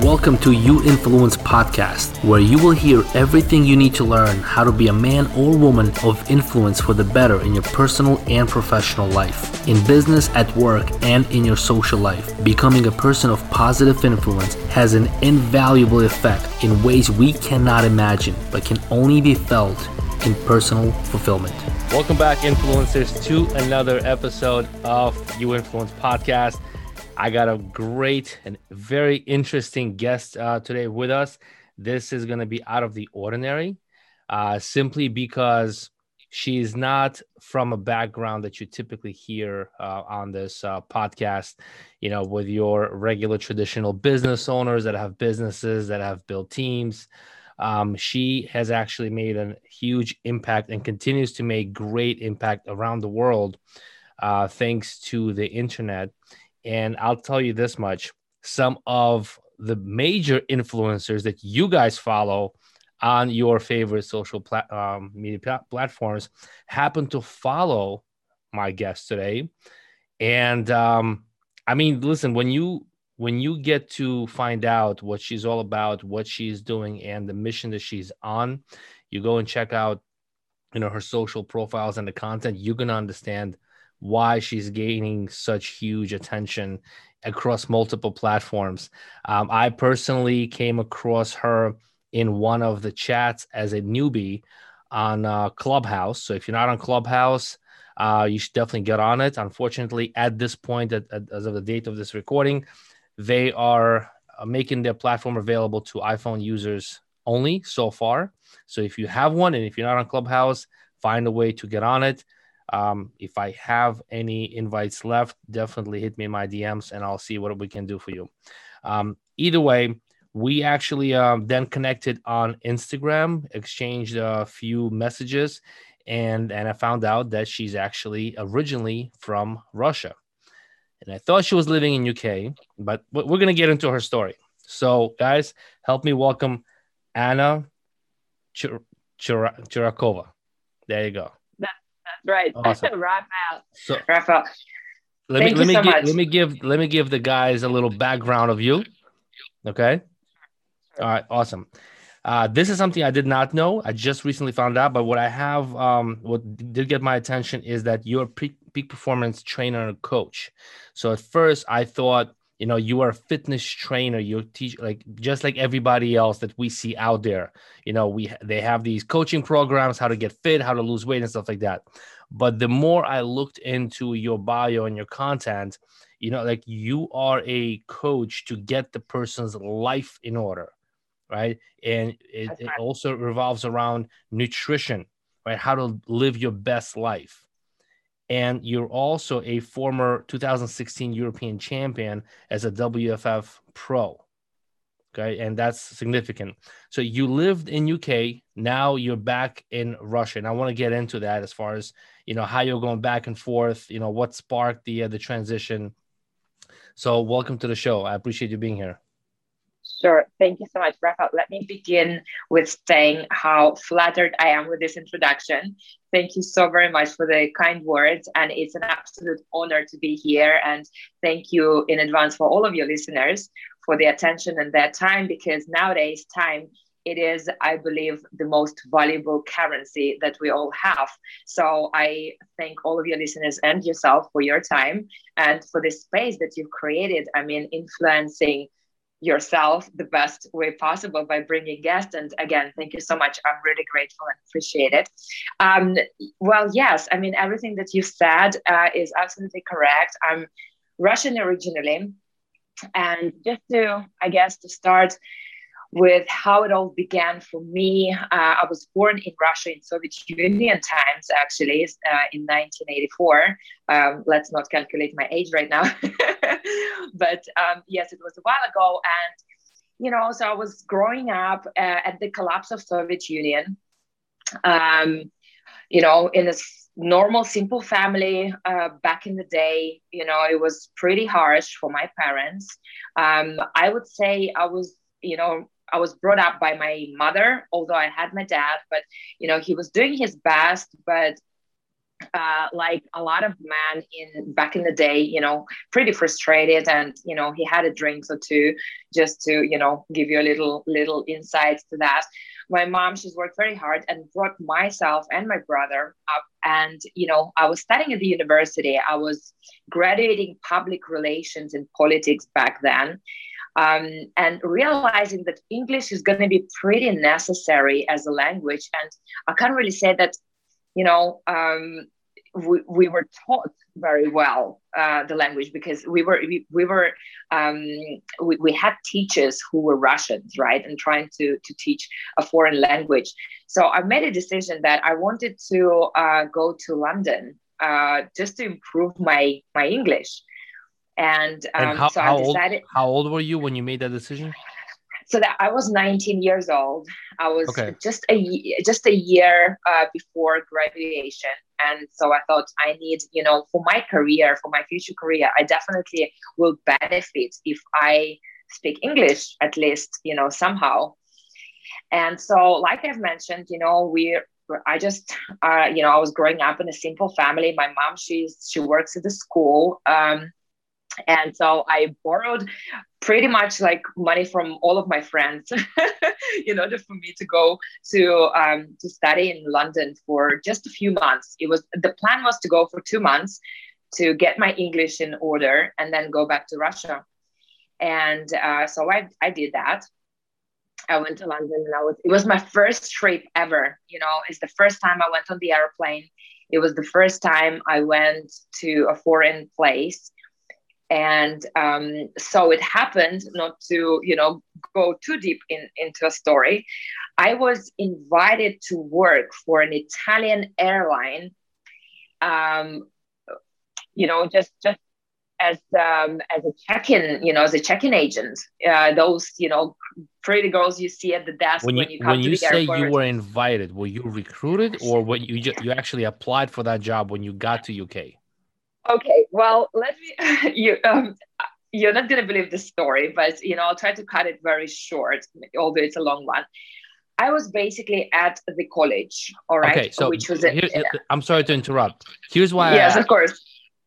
Welcome to You Influence Podcast, where you will hear everything you need to learn how to be a man or woman of influence for the better in your personal and professional life, in business, at work, and in your social life. Becoming a person of positive influence has an invaluable effect in ways we cannot imagine, but can only be felt in personal fulfillment. Welcome back, influencers, to another episode of You Influence Podcast. I got a great and very interesting guest uh, today with us. This is going to be out of the ordinary, uh, simply because she's not from a background that you typically hear uh, on this uh, podcast. You know, with your regular traditional business owners that have businesses that have built teams. Um, she has actually made a huge impact and continues to make great impact around the world uh, thanks to the internet and I'll tell you this much some of the major influencers that you guys follow on your favorite social um, media pl- platforms happen to follow my guest today. And um, I mean, listen, when you when you get to find out what she's all about, what she's doing, and the mission that she's on, you go and check out, you know, her social profiles and the content. You're gonna understand why she's gaining such huge attention across multiple platforms. Um, I personally came across her in one of the chats as a newbie on uh, Clubhouse. So if you're not on Clubhouse, uh, you should definitely get on it. Unfortunately, at this point, at, at, as of the date of this recording, they are uh, making their platform available to iPhone users only so far. So if you have one and if you're not on Clubhouse, find a way to get on it. Um, if I have any invites left, definitely hit me in my DMs and I'll see what we can do for you. Um, either way, we actually um, then connected on Instagram, exchanged a few messages, and and I found out that she's actually originally from Russia, and I thought she was living in UK, but we're gonna get into her story. So, guys, help me welcome Anna Chir- Chir- Chirakova. There you go right. Awesome. Rafael. So, Rafael. Let Thank me let me so give, let me give let me give the guys a little background of you. Okay. All right. Awesome. Uh, this is something I did not know. I just recently found out, but what I have, um, what did get my attention is that you're a peak, peak performance trainer and coach. So at first, I thought you know you are a fitness trainer you teach like just like everybody else that we see out there. You know we they have these coaching programs how to get fit how to lose weight and stuff like that. But the more i looked into your bio and your content you know like you are a coach to get the person's life in order right? And it, it also revolves around nutrition right? How to live your best life and you're also a former 2016 European champion as a WFF pro. Okay, and that's significant. So you lived in UK, now you're back in Russia, and I want to get into that as far as you know how you're going back and forth. You know what sparked the uh, the transition. So welcome to the show. I appreciate you being here. Sure. Thank you so much, Rafa. Let me begin with saying how flattered I am with this introduction. Thank you so very much for the kind words. And it's an absolute honor to be here. And thank you in advance for all of your listeners for the attention and their time, because nowadays, time it is, I believe, the most valuable currency that we all have. So I thank all of your listeners and yourself for your time and for the space that you've created. I mean, influencing yourself the best way possible by bringing guests. And again, thank you so much. I'm really grateful and appreciate it. Um, well, yes, I mean, everything that you said uh, is absolutely correct. I'm Russian originally. And just to, I guess, to start with how it all began for me. Uh, I was born in Russia in Soviet Union times, actually, uh, in 1984. Um, let's not calculate my age right now. but um, yes, it was a while ago. And, you know, so I was growing up uh, at the collapse of Soviet Union, um, you know, in a normal, simple family uh, back in the day. You know, it was pretty harsh for my parents. Um, I would say I was you know I was brought up by my mother, although I had my dad, but you know, he was doing his best, but uh, like a lot of men in back in the day, you know, pretty frustrated, and you know, he had a drink or two, just to you know give you a little little insights to that. My mom, she's worked very hard and brought myself and my brother up. And you know, I was studying at the university. I was graduating public relations and politics back then. Um, and realizing that English is going to be pretty necessary as a language. And I can't really say that you know, um, we, we were taught very well uh, the language because we were we, we were um, we, we had teachers who were Russians, right, and trying to to teach a foreign language. So I made a decision that I wanted to uh, go to London uh, just to improve my my English. And, um, and how, so how decided, old, how old were you when you made that decision? So that I was 19 years old. I was okay. just a just a year uh, before graduation, and so I thought I need, you know, for my career, for my future career, I definitely will benefit if I speak English at least, you know, somehow. And so, like I've mentioned, you know, we I just, uh, you know, I was growing up in a simple family. My mom, she's she works at the school. Um, and so i borrowed pretty much like money from all of my friends in order for me to go to um, to study in london for just a few months. It was the plan was to go for two months to get my english in order and then go back to russia. And uh, so I, I did that. I went to london and i was it was my first trip ever you know it's the first time i went on the airplane. It was the first time i went to a foreign place and um, so it happened not to you know go too deep in, into a story. I was invited to work for an italian airline um, you know just just as um, as a check-in you know as a check-in agent. Uh, those you know pretty girls you see at the desk when you, when you come when to you the say airport. you were invited were you recruited or when you just, you actually applied for that job when you got to uk Okay, well, let me. You um, you're not gonna believe the story, but you know, I'll try to cut it very short, although it's a long one. I was basically at the college, all right. Okay, so which was here, I'm sorry to interrupt. Here's why. Yes, of course.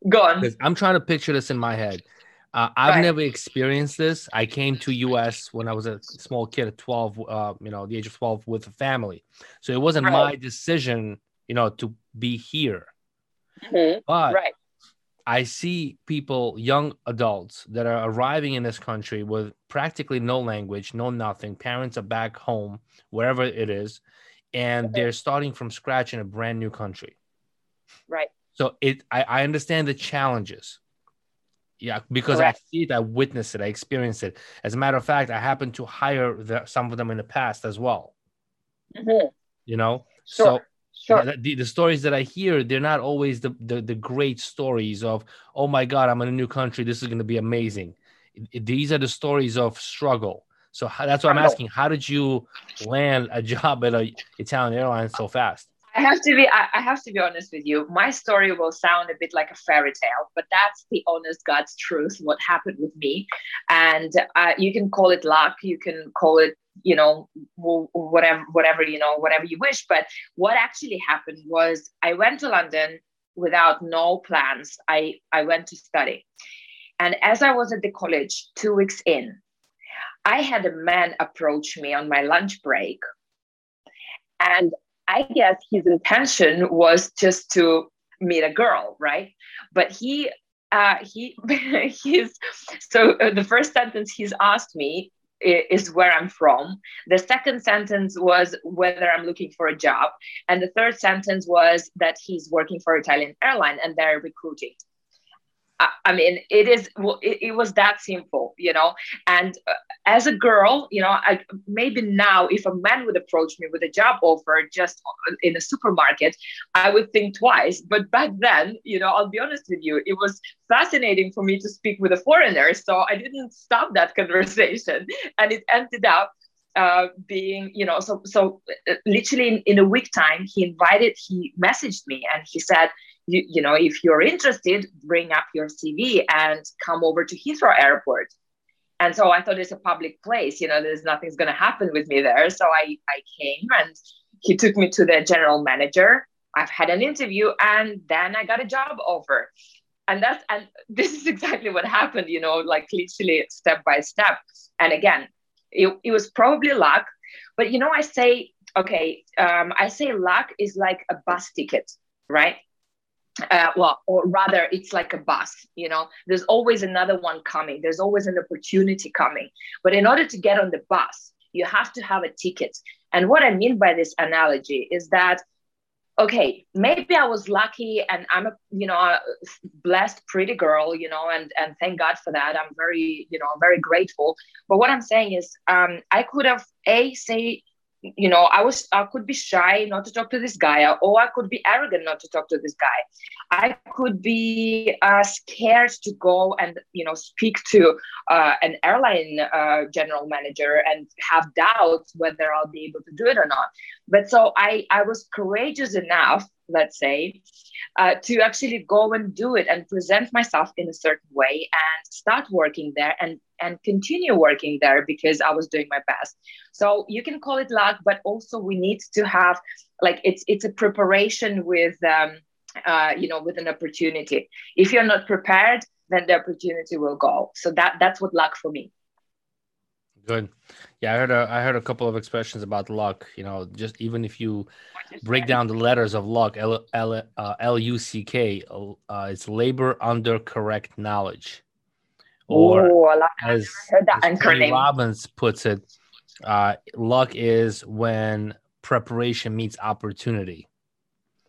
Go on. I'm trying to picture this in my head. Uh, I've right. never experienced this. I came to US when I was a small kid at 12, uh, you know, the age of 12 with a family. So it wasn't right. my decision, you know, to be here. Mm-hmm. But right. I see people, young adults, that are arriving in this country with practically no language, no nothing. Parents are back home, wherever it is, and they're starting from scratch in a brand new country. Right. So it, I, I understand the challenges. Yeah, because Correct. I see it, I witness it, I experience it. As a matter of fact, I happened to hire the, some of them in the past as well. Mm-hmm. You know, sure. so Sure. The, the stories that I hear, they're not always the, the, the great stories of, oh my God, I'm in a new country. This is going to be amazing. These are the stories of struggle. So that's what I'm asking. How did you land a job at a Italian airline so fast? I have to be I, have to be honest with you. My story will sound a bit like a fairy tale, but that's the honest God's truth. What happened with me, and uh, you can call it luck, you can call it you know whatever whatever you know whatever you wish. But what actually happened was I went to London without no plans. I I went to study, and as I was at the college, two weeks in, I had a man approach me on my lunch break and I guess his intention was just to meet a girl, right? But he, uh, he, he's so uh, the first sentence he's asked me is where I'm from. The second sentence was whether I'm looking for a job. And the third sentence was that he's working for Italian airline and they're recruiting. I mean, it is. Well, it, it, was that simple, you know. And uh, as a girl, you know, I, maybe now if a man would approach me with a job offer just in a supermarket, I would think twice. But back then, you know, I'll be honest with you, it was fascinating for me to speak with a foreigner, so I didn't stop that conversation, and it ended up uh, being, you know, so so uh, literally in, in a week time, he invited, he messaged me, and he said you, you know, if you're interested, bring up your CV and come over to Heathrow Airport. And so I thought it's a public place, you know, there's nothing's going to happen with me there. So I, I came and he took me to the general manager I've had an interview and then I got a job offer. And that's and this is exactly what happened, you know, like literally step by step. And again, it, it was probably luck. But you know, I say, okay, um, I say luck is like a bus ticket, right? Uh, well, or rather, it's like a bus. You know, there's always another one coming. There's always an opportunity coming. But in order to get on the bus, you have to have a ticket. And what I mean by this analogy is that okay maybe i was lucky and i'm a you know a blessed pretty girl you know and and thank god for that i'm very you know very grateful but what i'm saying is um i could have a say you know i was i could be shy not to talk to this guy or i could be arrogant not to talk to this guy. I could be uh, scared to go and you know speak to uh, an airline uh, general manager and have doubts whether i'll be able to do it or not. But so i i was courageous enough let's say uh, to actually go and do it and present myself in a certain way and start working there and and continue working there because I was doing my best. So you can call it luck, but also we need to have like it's it's a preparation with um, uh, you know with an opportunity. If you're not prepared, then the opportunity will go. So that that's what luck for me. Good. Yeah, I heard a, I heard a couple of expressions about luck. You know, just even if you break down the letters of luck, L L uh, L U C K, uh, it's labor under correct knowledge. Or Ooh, as, as Tony Robbins puts it, uh, luck is when preparation meets opportunity.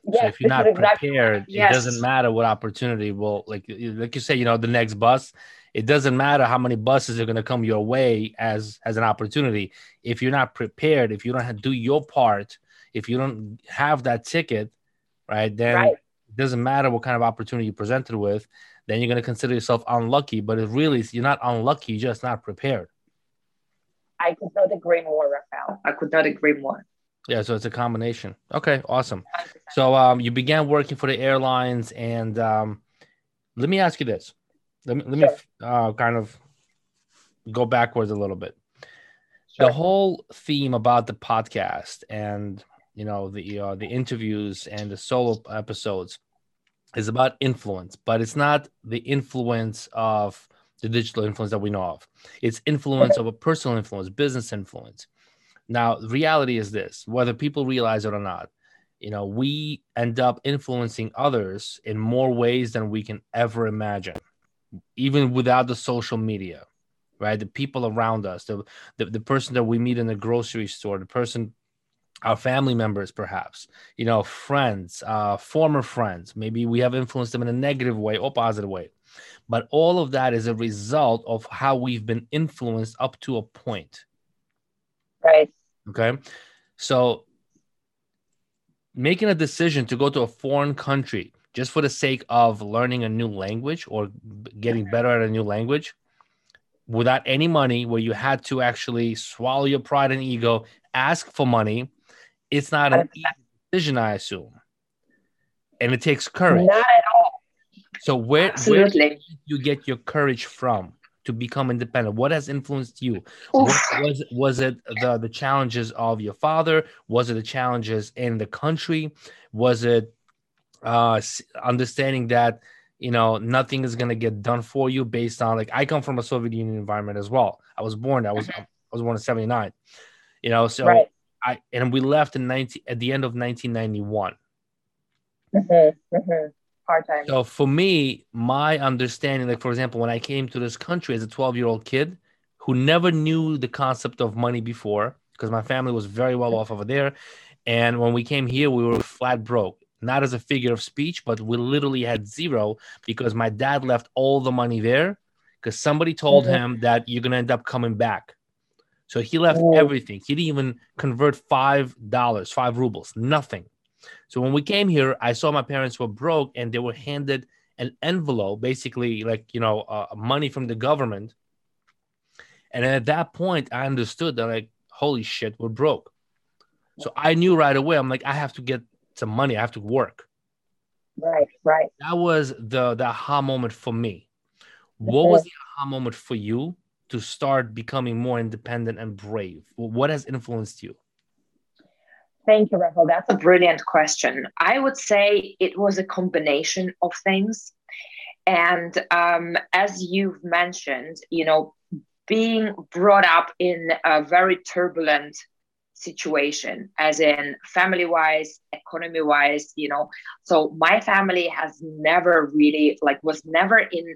Yes, so if you're not prepared, yes. it doesn't matter what opportunity will like like you say, you know, the next bus. It doesn't matter how many buses are going to come your way as as an opportunity. If you're not prepared, if you don't do your part, if you don't have that ticket, right, then right. it doesn't matter what kind of opportunity you're presented with then you're going to consider yourself unlucky. But it really, you're not unlucky, you're just not prepared. I could not agree more, Rafael. I could not agree more. Yeah, so it's a combination. Okay, awesome. 100%. So um, you began working for the airlines, and um, let me ask you this. Let me, let sure. me uh, kind of go backwards a little bit. Sure. The whole theme about the podcast and you know the uh, the interviews and the solo episodes is about influence, but it's not the influence of the digital influence that we know of. It's influence of a personal influence, business influence. Now, reality is this whether people realize it or not, you know, we end up influencing others in more ways than we can ever imagine, even without the social media, right? The people around us, the, the, the person that we meet in the grocery store, the person our family members perhaps you know friends uh, former friends. Maybe we have influenced them in a negative way or positive way. But all of that is a result of how we've been influenced up to a point right okay so making a decision to go to a foreign country just for the sake of learning a new language or getting better at a new language without any money where you had to actually swallow your pride and ego ask for money it's not an easy decision, I assume. And it takes courage. Not at all. So where, where did you get your courage from to become independent? What has influenced you? Was was it the the challenges of your father? Was it the challenges in the country? Was it uh, understanding that you know nothing is going to get done for you based on like I come from a Soviet Union environment as well. I was born. I was I was born in '79. You know, so right. I and we left in 19 at the end of 1991. Mm-hmm, mm-hmm. Hard time. So for me, my understanding, like for example, when I came to this country as a 12 year old kid who never knew the concept of money before, because my family was very well off over there, and when we came here, we were flat broke. Not as a figure of speech, but we literally had zero because my dad left all the money there because somebody told mm-hmm. him that you're gonna end up coming back. So he left oh. everything. He didn't even convert five dollars, five rubles, nothing. So when we came here, I saw my parents were broke and they were handed an envelope, basically like you know, uh, money from the government. And at that point, I understood that like, holy shit, we're broke. So I knew right away. I'm like, I have to get some money. I have to work. Right, right. That was the the aha moment for me. What was the aha moment for you? to start becoming more independent and brave? What has influenced you? Thank you, Raphael. That's a brilliant question. I would say it was a combination of things. And um, as you've mentioned, you know, being brought up in a very turbulent situation, as in family wise, economy wise, you know. So my family has never really, like, was never in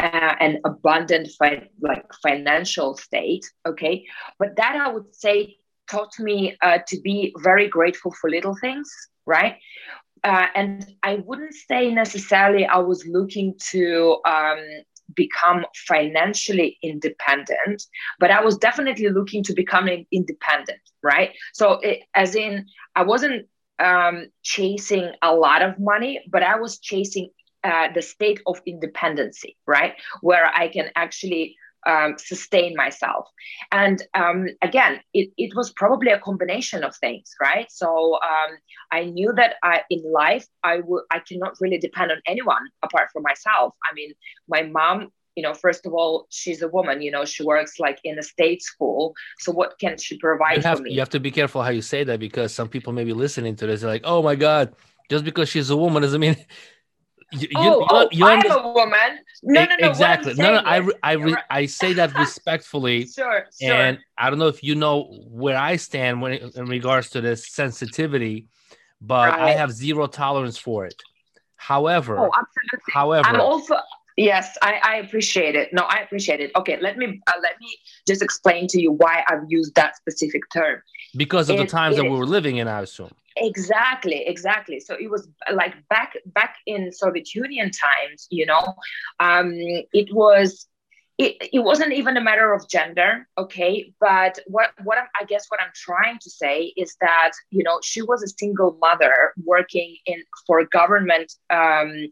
uh, an abundant fi- like financial state okay but that i would say taught me uh, to be very grateful for little things, right? Uh, and I wouldn't say necessarily I was looking to um, become financially independent, but I was definitely looking to becoming independent, right? So, it, as in, I wasn't um, chasing a lot of money, but I was chasing uh, the state of independency, right? Where I can actually um, sustain myself. And um, again, it, it was probably a combination of things, right? So um, I knew that I, in life, I would I cannot really depend on anyone apart from myself. I mean, my mom. You know, first of all, she's a woman. You know, she works like in a state school. So what can she provide you have, for me? You have to be careful how you say that because some people may be listening to this. They're like, "Oh my God, just because she's a woman doesn't mean you, oh, oh you I'm a woman. No, no, no. Exactly. No, no. I, I, re, I say that respectfully. sure, sure. And I don't know if you know where I stand when in regards to this sensitivity, but right. I have zero tolerance for it. However, oh, absolutely. However, I'm also yes, I, I appreciate it. No, I appreciate it. Okay, let me uh, let me just explain to you why I've used that specific term. Because of it, the times that we were living in, I assume exactly exactly. So it was like back back in soviet union times you know um it was it, it wasn't even a matter of gender okay? But what what I'm, i guess what i'm trying to say is that you know she was a single mother working in for government um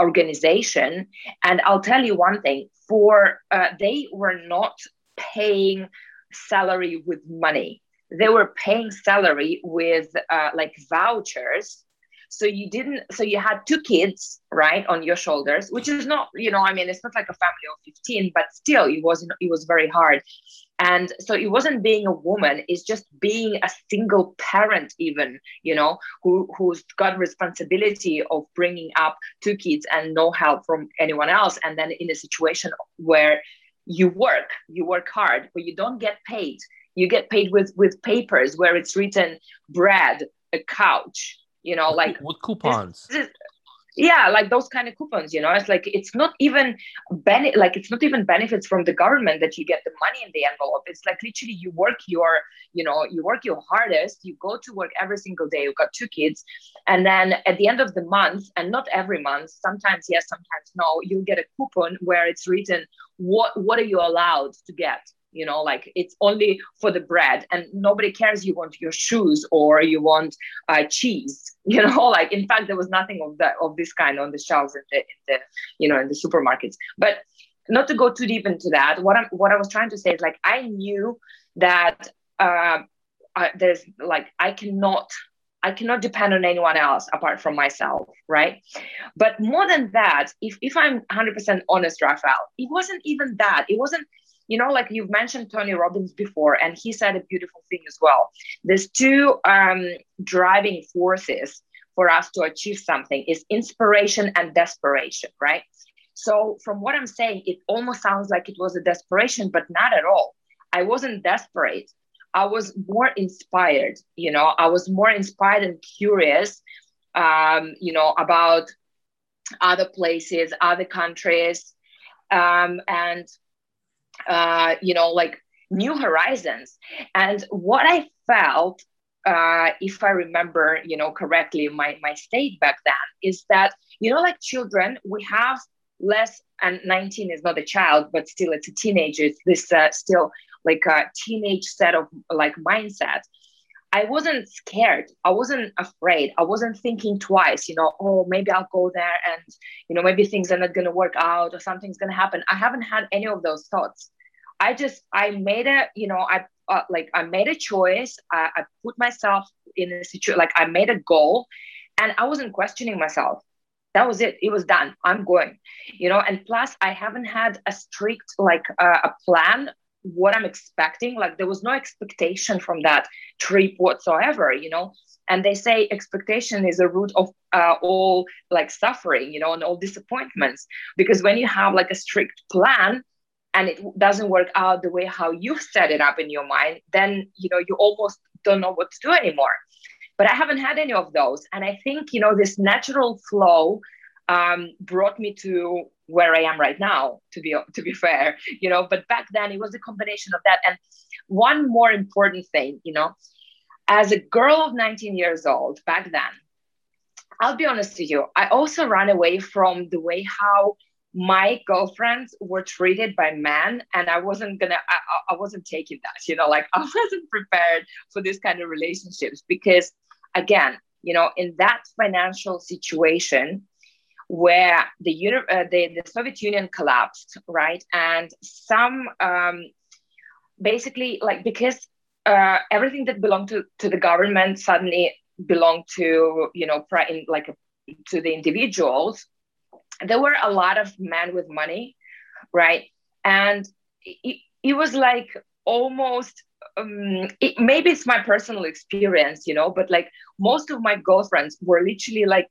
organization. And i'll tell you one thing for uh, they were not paying salary with money they were paying salary with uh, like vouchers. So you didn't so you had two kids right on your shoulders which is not you know i mean it's not like a family of 15 but still it wasn't it was very hard. And so it wasn't being a woman it's just being a single parent even you know who who's got responsibility of bringing up two kids and no help from anyone else. And then in a situation where you work you work hard but you don't get paid you get paid with with papers where it's written bread a couch you know like with coupons. this, this, yeah like those kind of coupons you know? It's like it's not even benefit like it's not even benefits from the government that you get the money in the envelope. It's like literally you work your you know you work your hardest you go to work every single day you've got two kids and then at the end of the month and not every month sometimes yes sometimes no you'll get a coupon where it's written what what are you allowed to get you know like it's only for the bread and nobody cares you want your shoes or you want uh, cheese you know like in fact there was nothing of that of this kind on the shelves in the, in the you know in the supermarkets but not to go too deep into that what i'm what i was trying to say is like i knew that uh, uh, there's like i cannot I cannot depend on anyone else apart from myself, right? But more than that, if, if I'm 100% honest, Raphael, it wasn't even that. It wasn't you know, like you've mentioned Tony Robbins before, and he said a beautiful thing as well. There's two um, driving forces for us to achieve something is inspiration and desperation, right? So from what I'm saying, it almost sounds like it was a desperation, but not at all. I wasn't desperate. I was more inspired, you know, I was more inspired and curious, um, you know, about other places, other countries. Um, and uh, you know, like new horizons. And what I felt, uh, if I remember, you know, correctly, my my state back then is that you know, like children, we have less, and 19 is not a child, but still it's a teenager. It's this uh, still like a teenage set of like mindset. I wasn't scared. I wasn't afraid. I wasn't thinking twice, you know, oh, maybe I'll go there and, you know, maybe things are not going to work out or something's going to happen. I haven't had any of those thoughts. I just, I made a, you know, I uh, like, I made a choice. I, I put myself in a situation, like, I made a goal and I wasn't questioning myself. That was it. It was done. I'm going, you know, and plus, I haven't had a strict, like, uh, a plan what I'm expecting. Like there was no expectation from that trip whatsoever, you know. And they say expectation is a root of uh, all like suffering, you know, and all disappointments. Because when you have like a strict plan and it doesn't work out the way how you've set it up in your mind, then you know you almost don't know what to do anymore. But I haven't had any of those, and I think you know this natural flow um, brought me to where I am right now, to be to be fair, you know. But back then it was a combination of that. And one more important thing, you know, as a girl of 19 years old back then, I'll be honest with you, I also ran away from the way how my girlfriends were treated by men and i wasn't gonna I, I wasn't taking that you know like i wasn't prepared for this kind of relationships because again you know in that financial situation where the, uh, the, the Soviet Union collapsed, right? And some um, basically like because uh, everything that belonged to, to the government suddenly belonged to you know in, like a, to the individuals. There were a lot of men with money, right? And it, it was like almost um, it, maybe it's my personal experience, you know, but like most of my girlfriends were literally like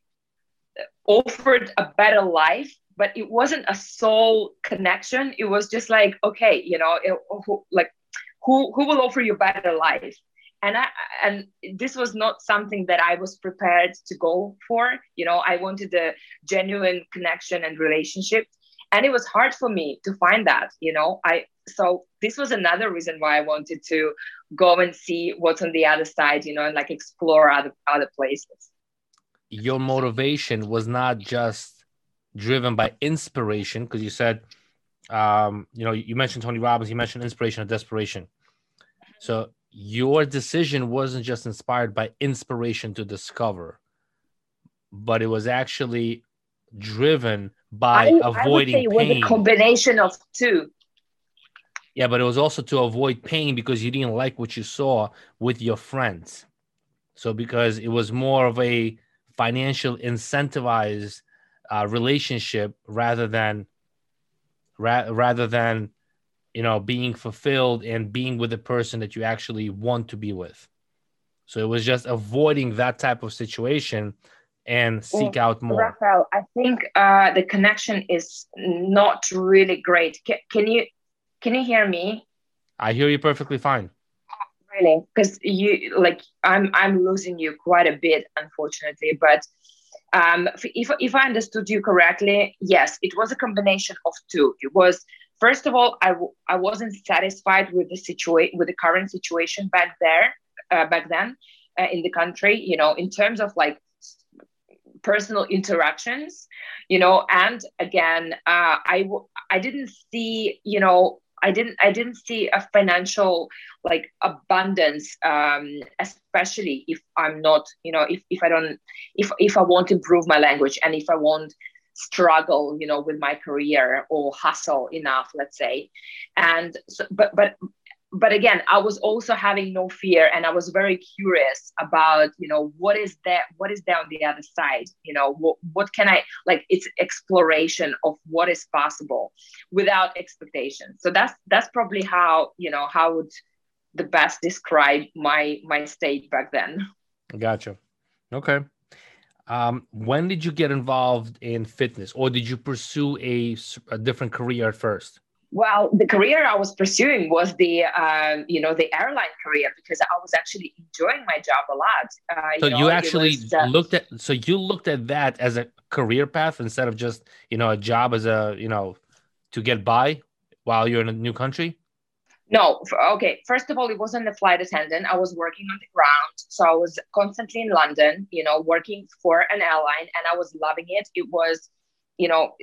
offered a better life but it wasn't a soul connection. It was just like okay you know it, who, like who who will offer you better life? And i and this was not something that i was prepared to go for. You know i wanted a genuine connection and relationship. And it was hard for me to find that you know? I so this was another reason why i wanted to go and see what's on the other side you know and like explore other other places your motivation was not just driven by inspiration because you said um, you know you mentioned tony robbins you mentioned inspiration and desperation. So your decision wasn't just inspired by inspiration to discover but it was actually driven by I, avoiding I would say pain. It was a combination of two. Yeah but it was also to avoid pain because you didn't like what you saw with your friends. So because it was more of a financial incentivized uh, relationship rather than ra- rather than you know being fulfilled and being with the person that you actually want to be with. So it was just avoiding that type of situation and seek out more. Rafael, i think uh, the connection is not really great. C- can you can you hear me? I hear you perfectly fine really? Because you like i'm i'm losing you quite a bit unfortunately but um, if, if i understood you correctly yes it was a combination of two. It was first of all I w- I wasn't satisfied with the situation with the current situation back there uh, back then uh, in the country you know in terms of like personal interactions you know and again uh, I w- I didn't see you know I didn't I didn't see a financial like abundance, um, especially if I'm not, you know, if, if I don't if if I want to improve my language and if I want struggle, you know, with my career or hustle enough, let's say. And so, but but but again i was also having no fear and i was very curious about you know what is that what is there on the other side? You know what, what can i like it's exploration of what is possible without expectation so that's that's probably how you know how would the best describe my my state back then. Gotcha. Okay. Um, when did you get involved in fitness or did you pursue a, a different career at first well, the career I was pursuing was the, um, you know, the airline career because I was actually enjoying my job a lot. Uh, so you, know, you actually was, uh, looked at, so you looked at that as a career path instead of just, you know, a job as a, you know, to get by while you're in a new country. No, okay. First of all, it wasn't a flight attendant. I was working on the ground, so I was constantly in London, you know, working for an airline, and I was loving it. It was, you know,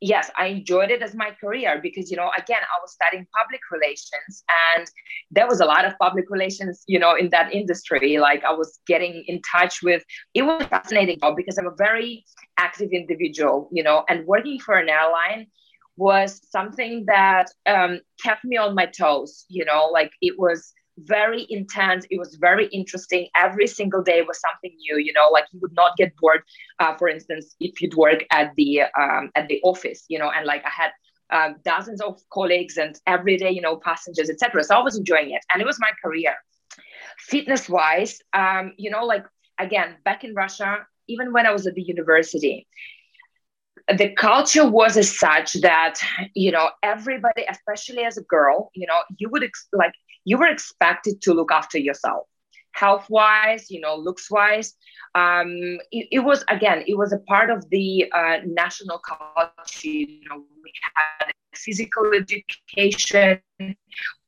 yes, I enjoyed it as my career because, you know, again, I was studying public relations and there was a lot of public relations, you know, in that industry. Like I was getting in touch with, it was fascinating because I'm a very active individual, you know, and working for an airline was something that um, kept me on my toes, you know, like it was very intense. It was very interesting. Every single day was something new. You know, like you would not get bored. Uh, for instance, if you'd work at the um, at the office, you know, and like I had um, dozens of colleagues and everyday, you know, passengers, etc. So I was enjoying it, and it was my career. Fitness wise, um, you know, like again, back in Russia, even when I was at the university, the culture was as such that you know everybody especially as a girl you know you would ex- like you were expected to look after yourself health wise you know looks wise um, it, it, was again it was a part of the uh, national culture you know we had physical education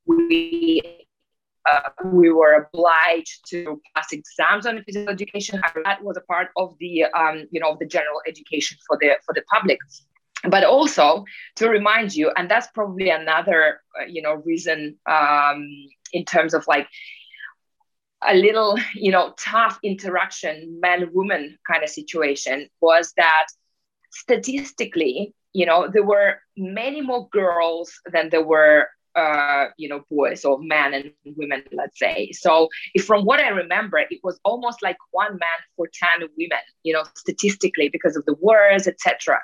we uh, we were obliged to pass exams on physical education. That was a part of the, um, you know, of the general education for the for the public. But also to remind you, and that's probably another, uh, you know, reason um, in terms of like a little, you know, tough interaction, man woman kind of situation was that statistically, you know, there were many more girls than there were uh, you know, boys or men and women, let's say. So, if from what I remember, it was almost like one man for 10 women, you know, statistically because of the wars, etc.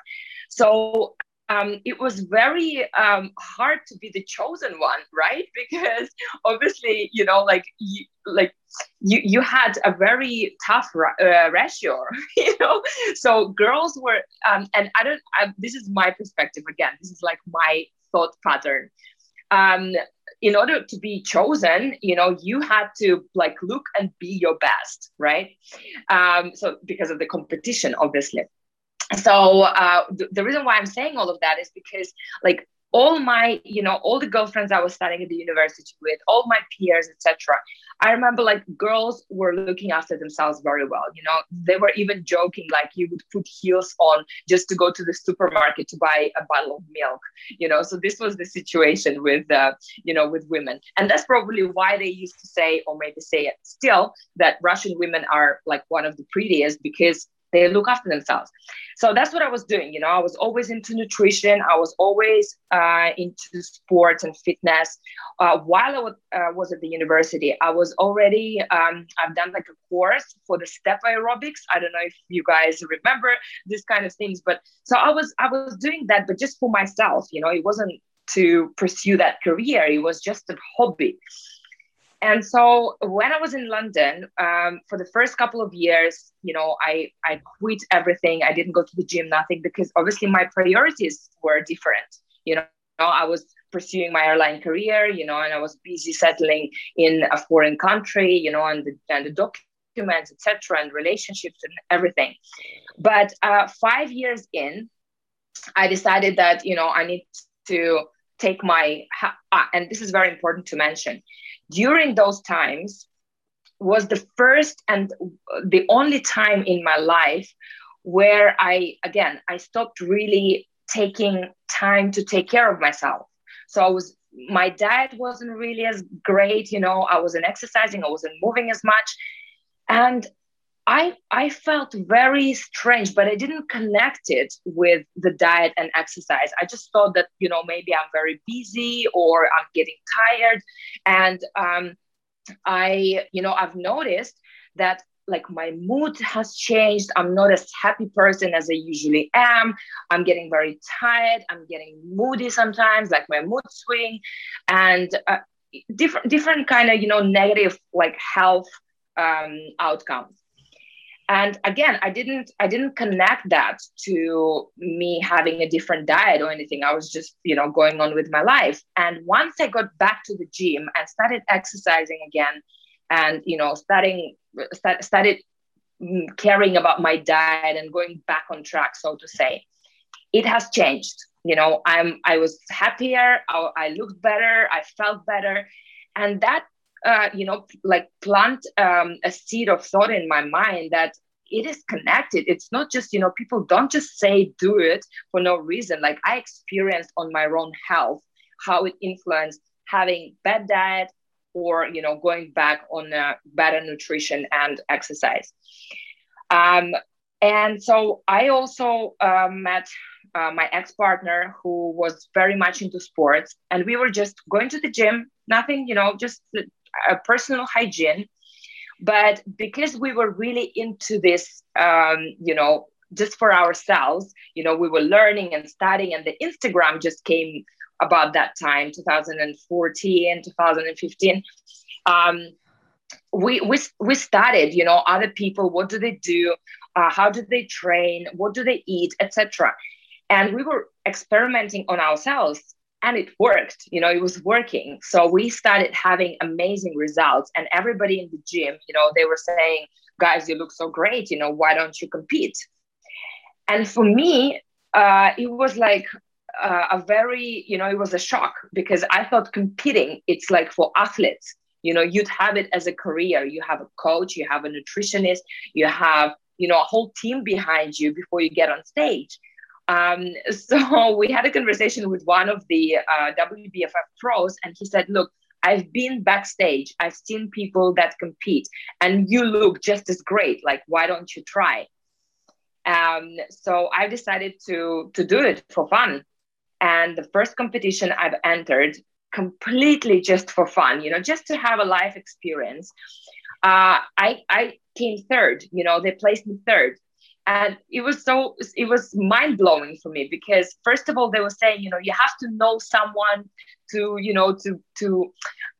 So, um, it was very um, hard to be the chosen one, right? Because obviously, you know, like you, like you, you had a very tough uh, ratio, you know. So girls were, um, and I don't. I, this is my perspective again. This is like my thought pattern um, in order to be chosen, you know, you had to like look and be your best, right? Um, so because of the competition, obviously. So uh, th- the reason why I'm saying all of that is because like all my you know all the girlfriends i was studying at the university with all my peers etc i remember like girls were looking after themselves very well you know? They were even joking like you would put heels on just to go to the supermarket to buy a bottle of milk you know? So this was the situation with uh, you know with women. And that's probably why they used to say or maybe say it still that russian women are like one of the prettiest because they look after themselves. So that's what i was doing you know i was always into nutrition. I was always uh, into sports and fitness. Uh, while i was, uh, was, at the university i was already um, i've done like a course for the step aerobics. I don't know if you guys remember this kind of things but so i was i was doing that but just for myself you know it wasn't to pursue that career. It was just a hobby and so when I was in London, um, for the first couple of years, you know, I, I quit everything. I didn't go to the gym, nothing, because obviously my priorities were different. You know, I was pursuing my airline career, you know, and I was busy settling in a foreign country, you know, and the, and the documents, etc., and relationships and everything. But uh, five years in, I decided that, you know, I need to take my, uh, and this is very important to mention during those times was the first and the only time in my life where I, again, I stopped really taking time to take care of myself. So I was, my diet wasn't really as great, you know, I wasn't exercising, I wasn't moving as much. And I, I felt very strange, but I didn't connect it with the diet and exercise. I just thought that, you know, maybe I'm very busy or I'm getting tired. And um, I, you know, I've noticed that like my mood has changed. I'm not as happy person as I usually am. I'm getting very tired. I'm getting moody sometimes, like my mood swing and uh, different, different kind of, you know, negative like health um, outcomes and again i didn't i didn't connect that to me having a different diet or anything. I was just you know going on with my life. And once i got back to the gym and started exercising again and you know starting start, started mm, caring about my diet and going back on track so to say it has changed. You know i'm i was happier. I, I looked better. I felt better. And that uh, you know, like plant um, a seed of thought in my mind that it is connected. It's not just, you know, people don't just say do it for no reason. Like I experienced on my own health how it influenced having bad diet or, you know, going back on uh, better nutrition and exercise. Um, and so I also uh, met uh, my ex partner who was very much into sports, and we were just going to the gym, nothing, you know, just a personal hygiene. But because we were really into this, um, you know, just for ourselves you know we were learning and studying and the instagram just came about that time 2014 2015 um, we, we we started you know other people what do they do uh, how do they train what do they eat etc and we were experimenting on ourselves and it worked you know it was working. So we started having amazing results and everybody in the gym you know they were saying guys you look so great you know why don't you compete? And for me uh, it was like uh, a very you know it was a shock because i thought competing it's like for athletes. You know you'd have it as a career. You have a coach you have a nutritionist you have you know a whole team behind you before you get on stage um, so we had a conversation with one of the uh, WBFF pros, and he said, "Look, I've been backstage. I've seen people that compete, and you look just as great. Like, why don't you try?" Um, so I decided to to do it for fun. And the first competition I've entered, completely just for fun, you know, just to have a life experience. Uh, I I came third. You know, they placed me third and it was so it was mind blowing for me because first of all they were saying you know you have to know someone to you know to to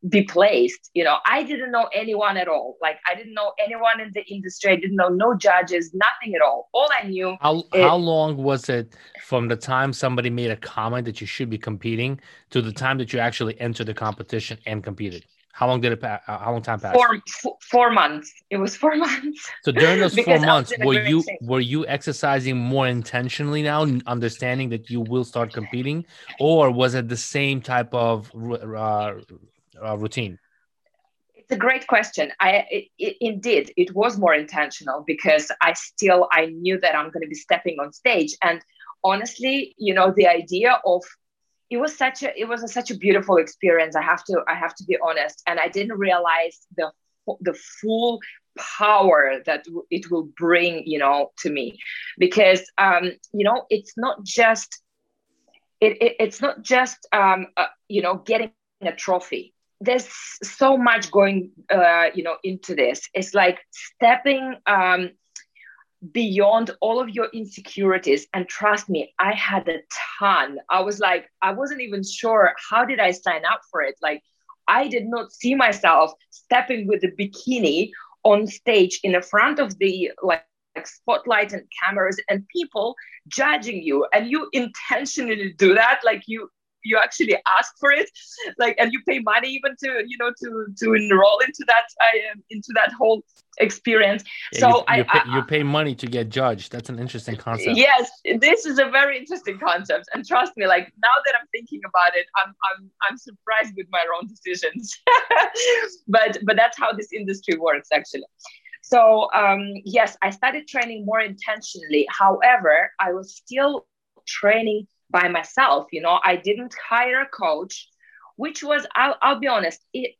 be placed you know. I didn't know anyone at all. Like i didn't know anyone in the industry. I didn't know no judges nothing at all. All i knew how, it, how long was it from the time somebody made a comment that you should be competing to the time that you actually entered the competition and competed how long did it pass? Uh, how long time passed? Four, f- four months. It was four months. So during those four months, were you were you exercising more intentionally now, understanding that you will start competing, or was it the same type of uh, uh, routine? It's a great question. I it, it, indeed it was more intentional because I still I knew that I'm going to be stepping on stage, and honestly, you know, the idea of it was such a it was a, such a beautiful experience i have to i have to be honest. And i didn't realize the the full power that it will bring you know to me. Because um you know it's not just it, it it's not just um uh, you know getting a trophy. There's so much going uh you know into this. It's like stepping um beyond all of your insecurities. And trust me i had a ton. I was like i wasn't even sure how did i sign up for it. Like i did not see myself stepping with a bikini on stage in the front of the like like spotlight and cameras and people judging you. And you intentionally do that. Like you you actually ask for it like and you pay money even to you know to to enroll into that uh, into that whole experience. Yeah, so you, I, you pay, I, you pay money to get judged. That's an interesting concept. Yes this is a very interesting concept. And trust me like now that i'm thinking about it i'm i'm, I'm surprised with my own decisions. But but that's how this industry works actually. So um, yes i started training more intentionally. However i was still training by myself. You know, I didn't hire a coach, which was, I'll, I'll be honest, it,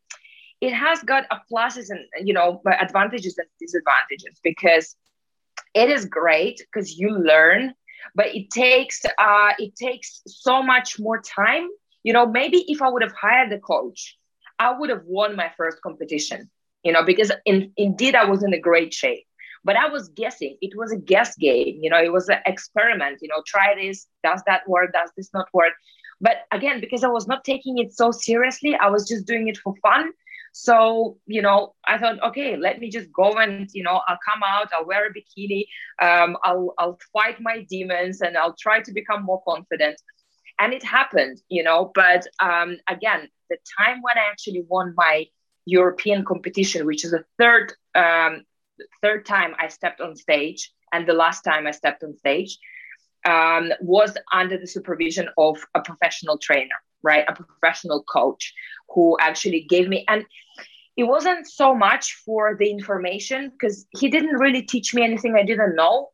it has got a pluses and, you know, advantages and disadvantages because it is great because you learn, but it takes, uh, it takes so much more time. You know, maybe if I would have hired a coach, I would have won my first competition, you know, because in, indeed I was in a great shape but i was guessing. It was a guess game you know it was an experiment you know try this does that work does this not work? But again because i was not taking it so seriously i was just doing it for fun. So you know i thought okay let me just go and you know i'll come out i'll wear a bikini um, i'll i'll fight my demons and i'll try to become more confident. And it happened you know but um, again the time when i actually won my european competition which is the third um, third time I stepped on stage and the last time I stepped on stage um, was under the supervision of a professional trainer, right? A professional coach who actually gave me, and it wasn't so much for the information because he didn't really teach me anything I didn't know,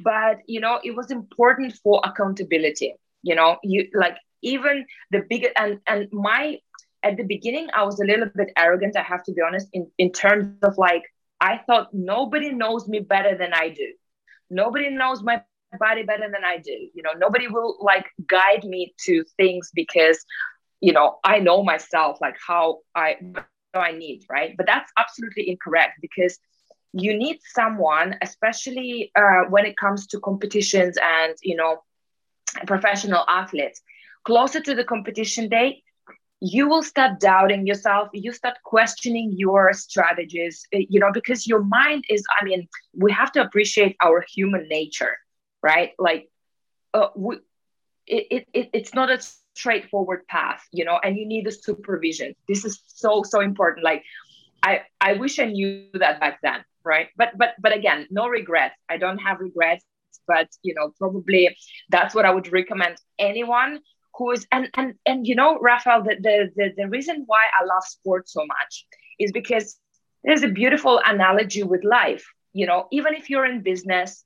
but you know, it was important for accountability. You know, you like even the bigger and and my at the beginning I was a little bit arrogant, I have to be honest, in, in terms of like I thought nobody knows me better than I do. Nobody knows my body better than I do. You know, nobody will like guide me to things because, you know, I know myself like how I what I need, right? But that's absolutely incorrect because you need someone, especially uh, when it comes to competitions and you know professional athletes, closer to the competition day, you will start doubting yourself you start questioning your strategies uh, you know because your mind is i mean we have to appreciate our human nature right? Like uh, we, it, it, it's not a straightforward path you know and you need the supervision. This is so so important. Like i i wish i knew that back then right? But but but again no regrets. I don't have regrets but you know probably that's what i would recommend anyone who is and and and you know Rafael the, the the the reason why I love sports so much is because there's a beautiful analogy with life you know even if you're in business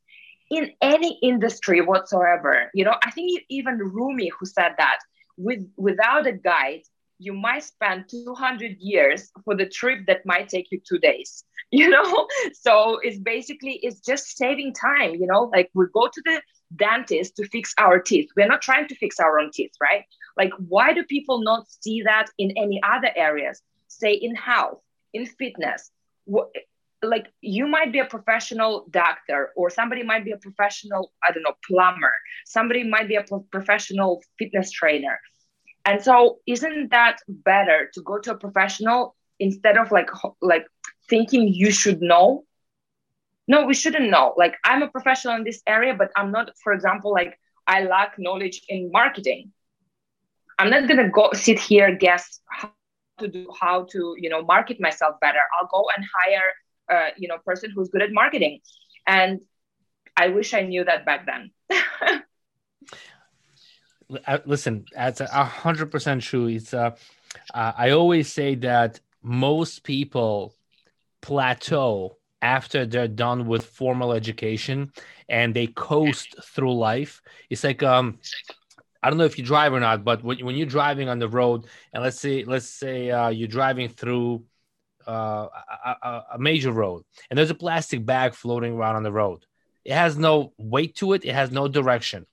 in any industry whatsoever you know I think even Rumi who said that with without a guide you might spend 200 years for the trip that might take you two days you know? So it's basically it's just saving time you know? Like we go to the dentist to fix our teeth. We're not trying to fix our own teeth, right? Like, why do people not see that in any other areas? Say in health, in fitness. Like, you might be a professional doctor, or somebody might be a professional, I don't know, plumber. Somebody might be a pro- professional fitness trainer. And so, isn't that better to go to a professional instead of like like thinking you should know no we shouldn't know. Like i'm a professional in this area but i'm not for example like i lack knowledge in marketing. I'm not going to go sit here guess how to do how to you know market myself better. I'll go and hire a you know person who's good at marketing. And i wish i knew that back then. Uh, listen that's a hundred percent true. It's uh, uh, i always say that most people plateau after they're done with formal education and they coast through life. It's like um I don't know if you drive or not, but when, when you're driving on the road, and let's say let's say uh, you're driving through uh, a, a, major road, and there's a plastic bag floating around on the road. It has no weight to it. It has no direction,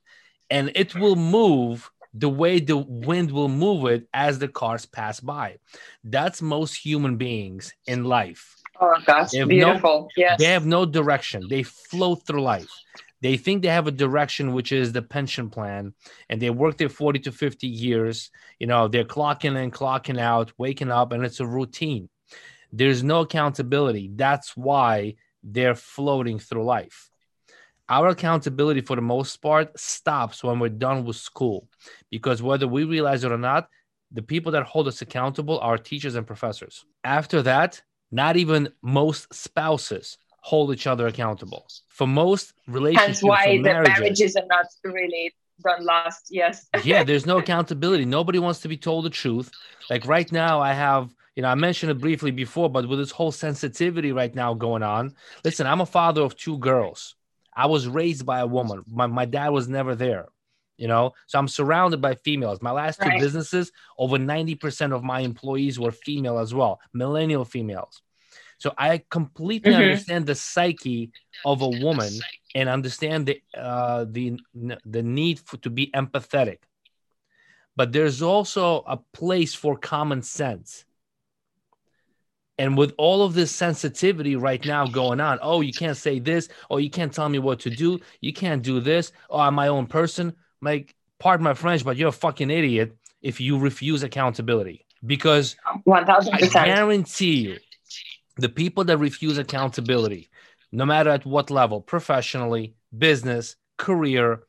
and it will move the way the wind will move it as the cars pass by. That's most human beings in life. Oh gosh, beautiful. No, yes. They have no direction. They float through life. They think they have a direction, which is the pension plan, and they work there 40 to 50 years. You know, they're clocking in, clocking out, waking up, and it's a routine. There's no accountability. That's why they're floating through life. Our accountability, for the most part, stops when we're done with school because whether we realize it or not, the people that hold us accountable are teachers and professors. After that, not even most spouses hold each other accountable. For most relationships, That's why the marriages, marriages are not really don't last. Yes. yeah, there's no accountability. Nobody wants to be told the truth. Like right now, I have, you know, I mentioned it briefly before, but with this whole sensitivity right now going on, listen, I'm a father of two girls. I was raised by a woman. My, my dad was never there you know? So i'm surrounded by females. My last two right. businesses over 90% of my employees were female as well millennial females. So i completely mm-hmm. understand the psyche of a woman and understand the uh, the the need for, to be empathetic. But there's also a place for common sense. And with all of this sensitivity right now going on, oh, you can't say this, oh, you can't tell me what to do, you can't do this, oh, I'm my own person like, pardon my French, but you're a fucking idiot if you refuse accountability. Because 1000%. I guarantee you, the people that refuse accountability, no matter at what level, professionally, business, career,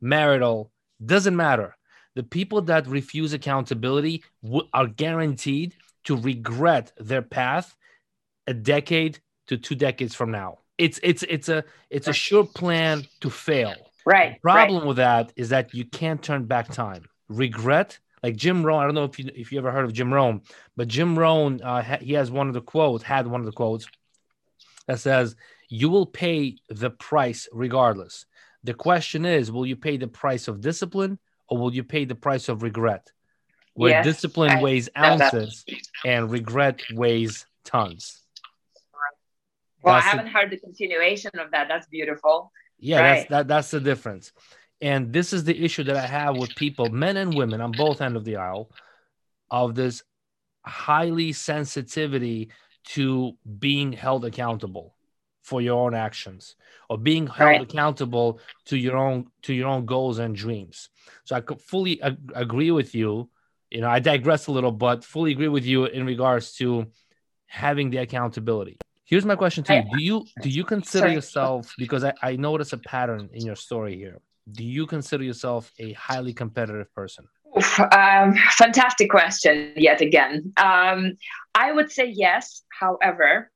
marital, doesn't matter. The people that refuse accountability w- are guaranteed to regret their path a decade to two decades from now. It's it's it's a it's a sure plan to fail. Right. The problem right. with that is that you can't turn back time. Regret, like Jim Rohn. I don't know if you if you ever heard of Jim Rohn, but Jim Rohn, uh, he has one of the quotes, had one of the quotes that says, "You will pay the price regardless." The question is, will you pay the price of discipline or will you pay the price of regret? Where yes, discipline I, weighs ounces and regret weighs tons. Well, That's I haven't the, heard the continuation of that. That's beautiful. Yeah, right. that's that, that's the difference. And this is the issue that I have with people, men and women on both end of the aisle, of this highly sensitivity to being held accountable. for your own actions or being held right. accountable to your own to your own goals and dreams so i could fully ag- agree with you you know i digress a little but fully agree with you in regards to having the accountability here's my question to you do you do you consider Sorry. yourself because I, I notice a pattern in your story here do you consider yourself a highly competitive person um, fantastic question yet again. Um, I would say yes. However,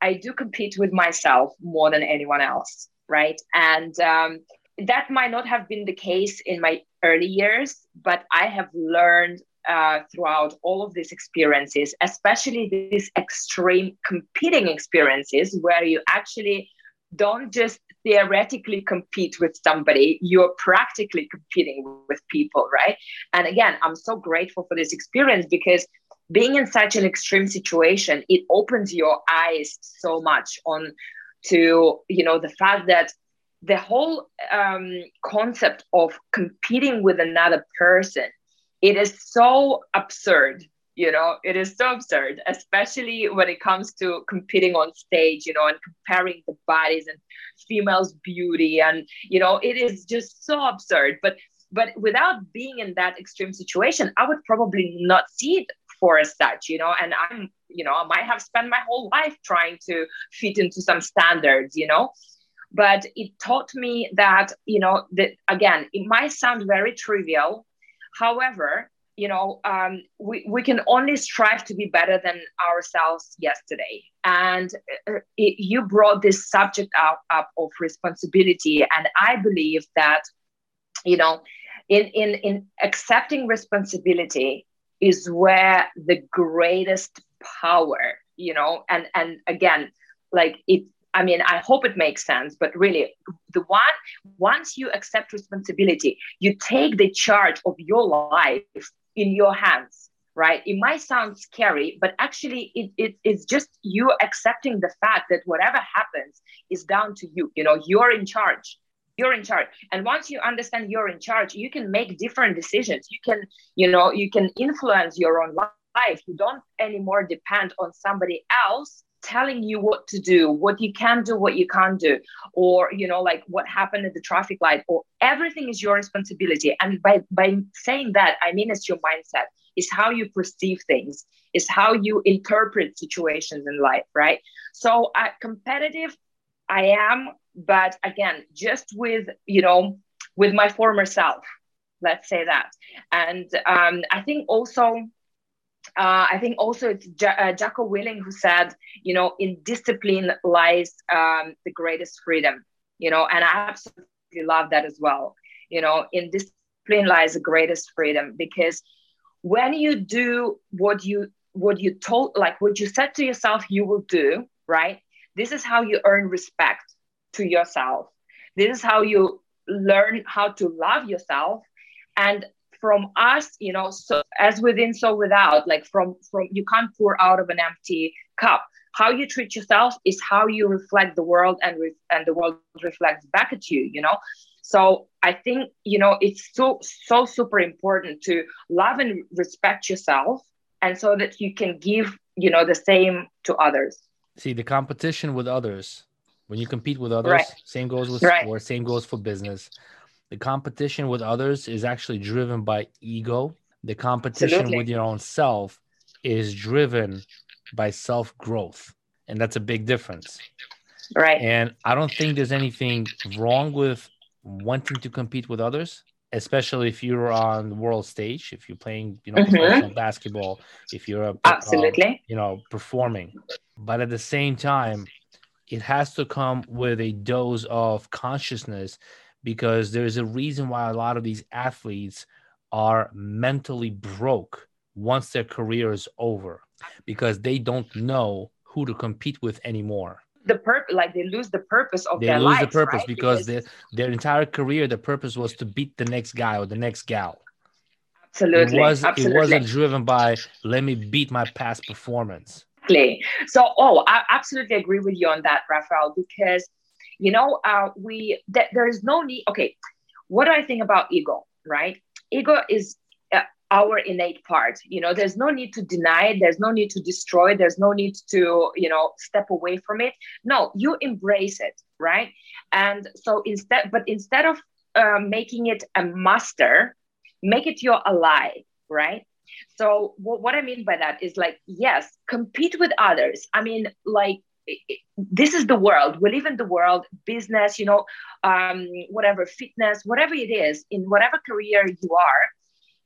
I do compete with myself more than anyone else, right? And um, that might not have been the case in my early years, but I have learned uh, throughout all of these experiences, especially these extreme competing experiences where you actually don't just theoretically compete with somebody, you're practically competing with people, right? And again, I'm so grateful for this experience because being in such an extreme situation, it opens your eyes so much on to, you know, the fact that the whole um, concept of competing with another person, it is so absurd you know it is so absurd especially when it comes to competing on stage you know and comparing the bodies and females beauty and you know it is just so absurd. But but without being in that extreme situation i would probably not see it for as such you know and i'm you know i might have spent my whole life trying to fit into some standards you know. But it taught me that you know that again it might sound very trivial however you know um, we, we can only strive to be better than ourselves yesterday. And uh, it, you brought this subject up, up of responsibility. And i believe that you know in, in in accepting responsibility is where the greatest power you know and and again like it I mean, I hope it makes sense, but really, the one once you accept responsibility, you take the charge of your life in your hands right? It might sound scary but actually it, it, it's just you accepting the fact that whatever happens is down to you. You know you're in charge. You're in charge. And once you understand you're in charge you can make different decisions. You can you know you can influence your own life. You don't anymore depend on somebody else telling you what to do what you can do what you can't do or you know like what happened at the traffic light or everything is your responsibility. And by by saying that i mean it's your mindset. Is how you perceive things. Is how you interpret situations in life right? So uh, competitive i am but again just with you know with my former self let's say that. And um, i think also uh, I think also it's ja- uh, Jocko Willink who said, you know, in discipline lies um, the greatest freedom, you know, and I absolutely love that as well. You know, in discipline lies the greatest freedom because when you do what you what you told, like what you said to yourself you will do, right? This is how you earn respect to yourself. This is how you learn how to love yourself and from us you know so as within so without like from from you can't pour out of an empty cup how you treat yourself is how you reflect the world and re- and the world reflects back at you you know so i think you know it's so so super important to love and respect yourself and so that you can give you know the same to others see the competition with others when you compete with others right. same goes with right. sport same goes for business the competition with others is actually driven by ego. The competition Absolutely. with your own self is driven by self growth. And that's a big difference. Right. And I don't think there's anything wrong with wanting to compete with others, especially if you're on the world stage, if you're playing, you know, mm-hmm. professional basketball, if you're a, absolutely, uh, you know, performing. But at the same time, it has to come with a dose of consciousness because there's a reason why a lot of these athletes are mentally broke once their career is over because they don't know who to compete with anymore. The purpose like they lose the purpose of they their lose lives, the purpose right? because, because their, their entire career the purpose was to beat the next guy or the next gal. Absolutely. it, was, absolutely. it wasn't driven by let me beat my past performance. Exactly. So oh i absolutely agree with you on that rafael because you know uh, we that there is no need okay what do i think about ego right? Ego is uh, our innate part you know there's no need to deny it there's no need to destroy it there's no need to you know step away from it. No you embrace it right? And so instead but instead of uh, making it a master make it your ally right? So what i mean by that is like yes compete with others. I mean like this is the world we live in the world business you know um, whatever fitness whatever it is in whatever career you are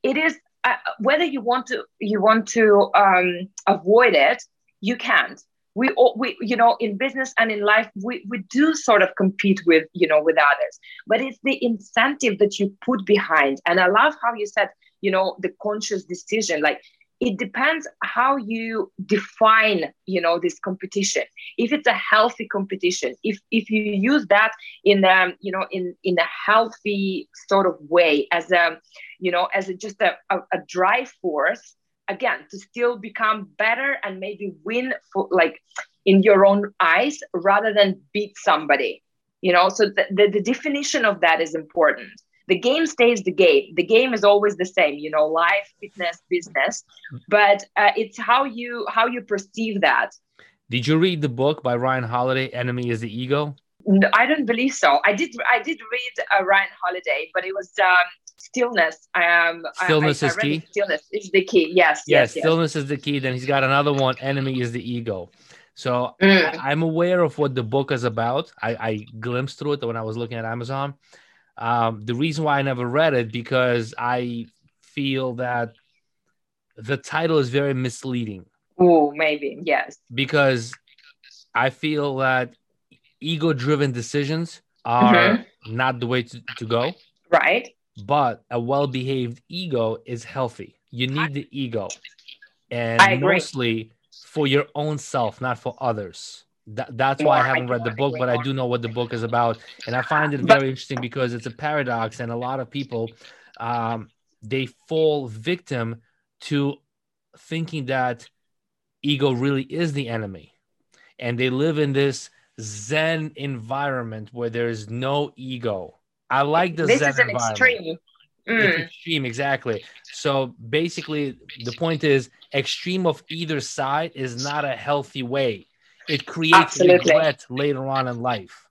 it is uh, whether you want to you want to um, avoid it, you can't. We all, we you know in business and in life we we do sort of compete with you know with others, but it's the incentive that you put behind. And I love how you said you know the conscious decision like it depends how you define you know this competition. If it's a healthy competition if if you use that in um you know in in a healthy sort of way as a you know as a, just a, a, a drive force again to still become better and maybe win for like in your own eyes rather than beat somebody you know? So the, the, the definition of that is important the game stays the game. The game is always the same you know life fitness business. But uh, it's how you how you perceive that. Did you read the book by ryan holiday enemy is the ego? No, i don't believe so. I did i did read uh, ryan holiday but it was um, stillness. Um stillness I, is key? stillness is the key. Yes yes, yes stillness yes. is the key. Then he's got another one enemy is the ego. So mm. I, am aware of what the book is about. I, I glimpsed through it when i was looking at amazon um, the reason why I never read it because I feel that the title is very misleading. Oh, maybe yes. Because I feel that ego-driven decisions are mm-hmm. not the way to, to go. Right. But a well-behaved ego is healthy. You need the ego, and mostly for your own self, not for others. That, that's why I haven't read the book, but I do know what the book is about, and I find it very interesting because it's a paradox, and a lot of people um, they fall victim to thinking that ego really is the enemy, and they live in this Zen environment where there is no ego. I like the this Zen is an extreme. Mm. It's extreme, exactly. So basically, the point is, extreme of either side is not a healthy way it creates Absolutely. regret later on in life.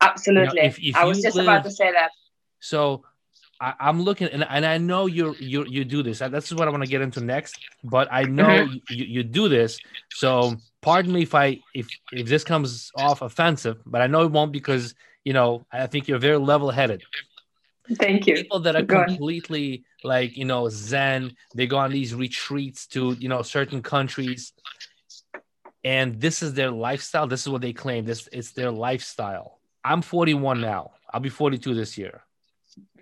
Absolutely. You know, if, if I was just live, about to say that. So I, am looking, and, and I know you you you do this. This is what I want to get into next. But I know mm-hmm. you, you do this. So pardon me if I if if this comes off offensive, but I know it won't because you know I think you're very level headed. Thank you. People that are go completely on. like you know Zen, they go on these retreats to you know certain countries and this is their lifestyle. This is what they claim. This it's their lifestyle. I'm 41 now. I'll be 42 this year.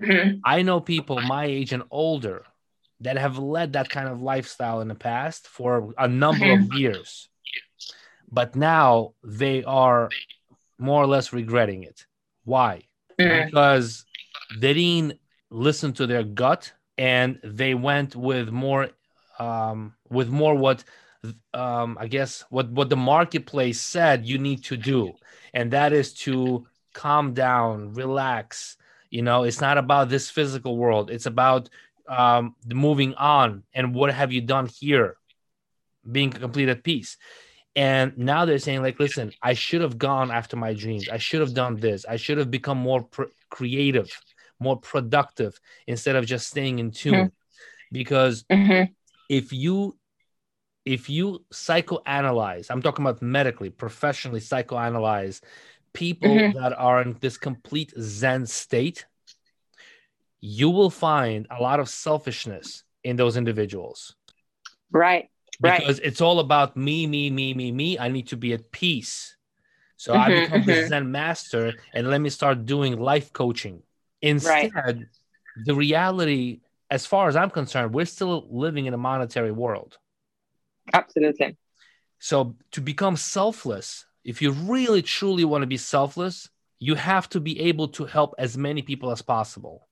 Mm-hmm. I know people my age and older that have led that kind of lifestyle in the past for a number mm-hmm. of years. But now they are more or less regretting it. Why? Mm-hmm. Because they didn't listen to their gut and they went with more um, with more what um, I guess what what the marketplace said you need to do, and that is to calm down, relax. You know, it's not about this physical world. It's about um, the moving on and what have you done here, being complete at peace. And now they're saying, like, listen, I should have gone after my dreams. I should have done this. I should have become more pr- creative, more productive instead of just staying in tune. Mm-hmm. Because mm-hmm. if you if you psychoanalyze, I'm talking about medically, professionally psychoanalyze people mm-hmm. that are in this complete Zen state, you will find a lot of selfishness in those individuals. Right. Because right. it's all about me, me, me, me, me. I need to be at peace. So mm-hmm, I become mm-hmm. the Zen master and let me start doing life coaching. Instead, right. the reality, as far as I'm concerned, we're still living in a monetary world. Absolutely. So to become selfless, if you really truly want to be selfless, you have to be able to help as many people as possible.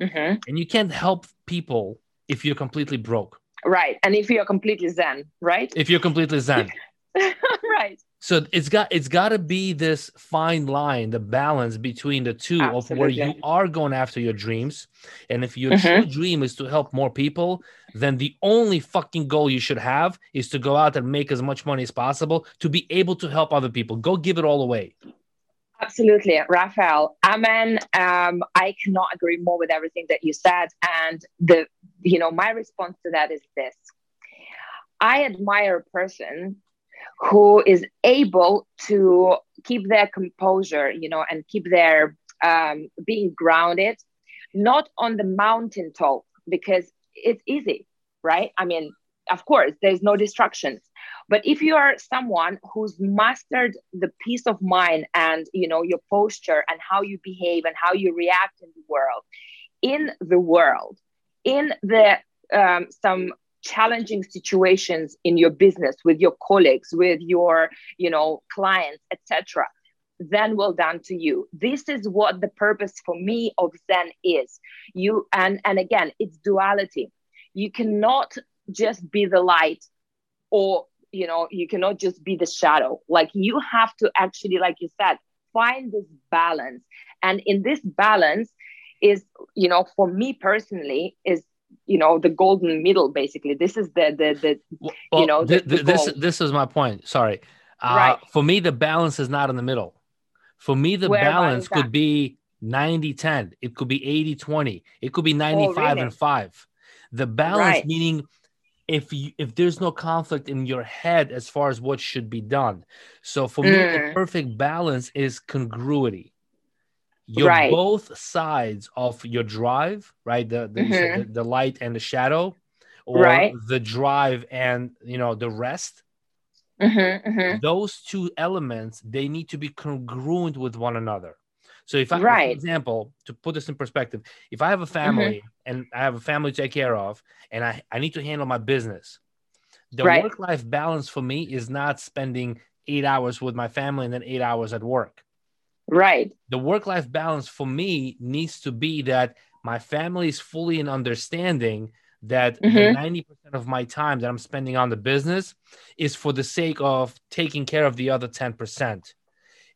Mm-hmm. And you can't help people if you're completely broke. Right. And if you're completely Zen, right? If you're completely Zen. right so it's got it's got to be this fine line the balance between the two Absolutely. of where you are going after your dreams and if your mm-hmm. true dream is to help more people then the only fucking goal you should have is to go out and make as much money as possible to be able to help other people go give it all away Absolutely, Raphael. Amen. Um, I cannot agree more with everything that you said. And the, you know, my response to that is this: I admire a person who is able to keep their composure, you know, and keep their um, being grounded, not on the mountaintop because it's easy, right? I mean, of course, there's no distractions. But if you are someone who's mastered the peace of mind and you know your posture and how you behave and how you react in the world, in the world, in the um, some challenging situations in your business with your colleagues with your you know clients etc then well done to you. This is what the purpose for me of zen is. You and and again it's duality. You cannot just be the light or you know you cannot just be the shadow. Like you have to actually like you said find this balance. And in this balance is you know for me personally is you know the golden middle basically this is the the the well, you know the, the this this is my point sorry uh, right. for me the balance is not in the middle for me the Where balance could be 90 10 it could be 80 20 it could be 95 oh, really? and 5 the balance right. meaning if you if there's no conflict in your head as far as what should be done so for mm. me the mm. perfect balance is congruity you're right. both sides of your drive, right? The the, mm-hmm. the, the light and the shadow, or right. the drive and you know the rest. Mm-hmm, mm-hmm. Those two elements they need to be congruent with one another. So if I, right. for example, to put this in perspective, if I have a family mm-hmm. and I have a family to take care of, and I, I need to handle my business, the right. work life balance for me is not spending eight hours with my family and then eight hours at work. Right. The work life balance for me needs to be that my family is fully in understanding that mm-hmm. 90% of my time that I'm spending on the business is for the sake of taking care of the other 10%. Absolutely.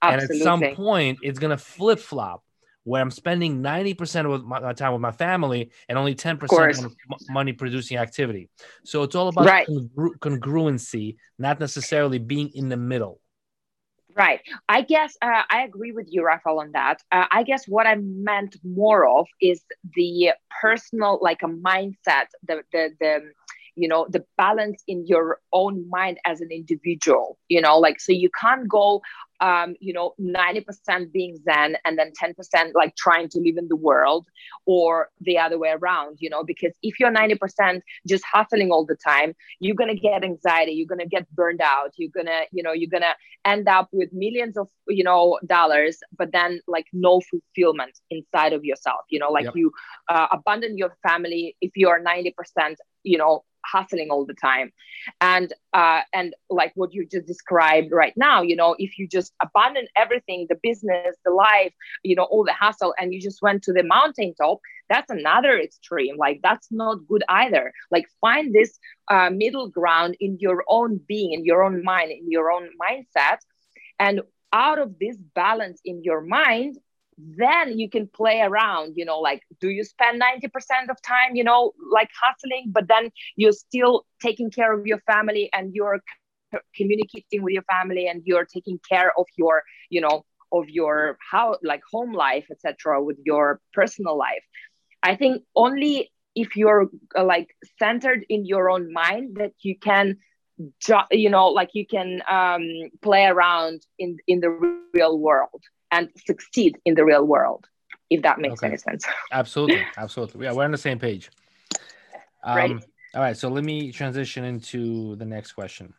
And at some point, it's going to flip flop where I'm spending 90% of my, time with my family and only 10% on money producing activity. So it's all about right. congru- congruency, not necessarily being in the middle. Right. I guess uh, I agree with you, Rafael, on that. Uh, I guess what I meant more of is the personal, like a mindset, the the the you know the balance in your own mind as an individual you know like so you can't go um, you know 90% being zen and then 10% like trying to live in the world or the other way around you know because if you're 90% just hustling all the time you're going to get anxiety you're going to get burned out you're going to you know you're going to end up with millions of you know dollars but then like no fulfillment inside of yourself you know like yep. you uh, abandon your family if you are 90% you know hustling all the time. And uh, and like what you just described right now you know if you just abandon everything the business the life you know all the hustle and you just went to the mountaintop that's another extreme. Like that's not good either. Like find this uh, middle ground in your own being in your own mind in your own mindset. And out of this balance in your mind then you can play around you know like do you spend 90% of time you know like hustling but then you're still taking care of your family and you're communicating with your family and you're taking care of your you know of your how like home life etc with your personal life. I think only if you're uh, like centered in your own mind that you can you know like you can um, play around in in the real world and succeed in the real world if that makes okay. any sense. Absolutely absolutely. Yeah we're on the same page. Um, right. all right so let me transition into the next question.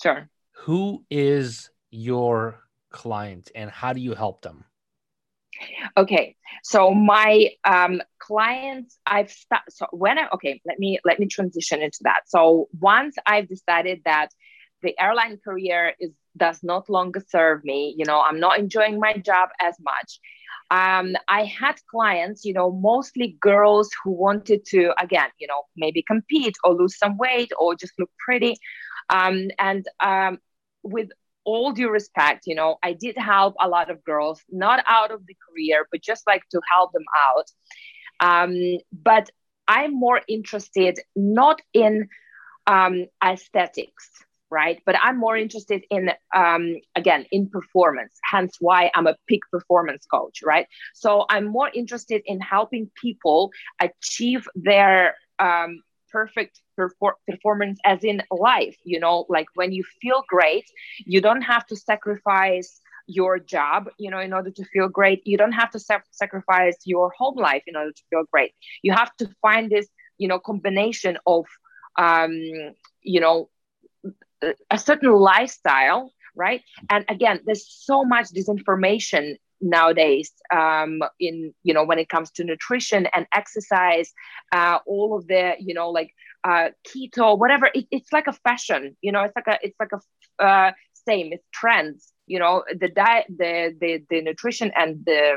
Sure. Who is your client and how do you help them? Okay so my um, clients i've st- so when i okay let me let me transition into that. So once i've decided that the airline career is does not longer serve me you know i'm not enjoying my job as much. Um, i had clients you know mostly girls who wanted to again you know maybe compete or lose some weight or just look pretty. Um, and um, with all due respect, you know, I did help a lot of girls, not out of the career, but just like to help them out. Um, but I'm more interested not in um, aesthetics, right? But I'm more interested in, um, again, in performance, hence why I'm a peak performance coach, right? So I'm more interested in helping people achieve their um, perfect perfor- performance as in life you know like when you feel great you don't have to sacrifice your job you know in order to feel great you don't have to sa- sacrifice your home life in order to feel great you have to find this you know combination of um you know a certain lifestyle right? And again there's so much disinformation nowadays um, in you know when it comes to nutrition and exercise uh, all of the you know like uh, keto whatever. It, it's like a fashion you know it's like a it's like a uh, same it's trends you know. The diet the, the the nutrition and the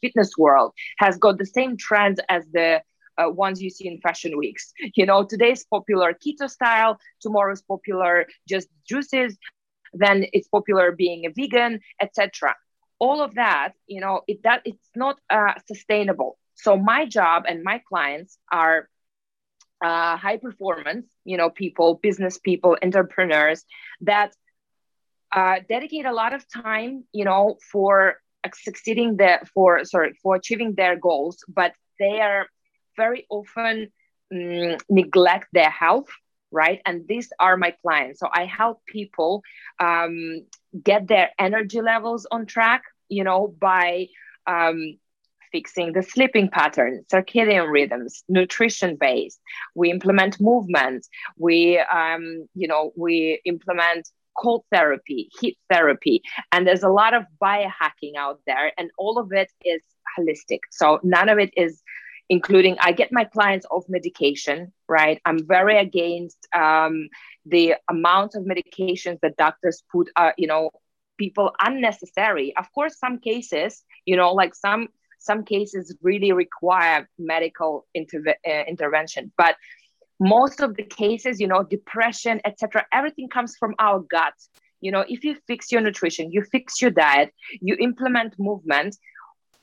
fitness world has got the same trends as the uh, ones you see in fashion weeks. You know today's popular keto style tomorrow's popular just juices then it's popular being a vegan etc all of that you know it that it's not uh, sustainable. So my job and my clients are uh, high performance you know people business people entrepreneurs that uh, dedicate a lot of time you know for succeeding the for sorry for achieving their goals but they are very often um, neglect their health right? And these are my clients. So i help people um, get their energy levels on track you know by um, fixing the sleeping pattern circadian rhythms nutrition based. We implement movement we um, you know we implement cold therapy heat therapy. And there's a lot of biohacking out there. And all of it is holistic. So none of it is including I get my clients off medication, right? I'm very against um, the amount of medications that doctors put, uh, you know, people unnecessary. Of course, some cases, you know, like some some cases really require medical interve- uh, intervention, but most of the cases, you know, depression, etc., everything comes from our gut. You know, if you fix your nutrition, you fix your diet, you implement movement,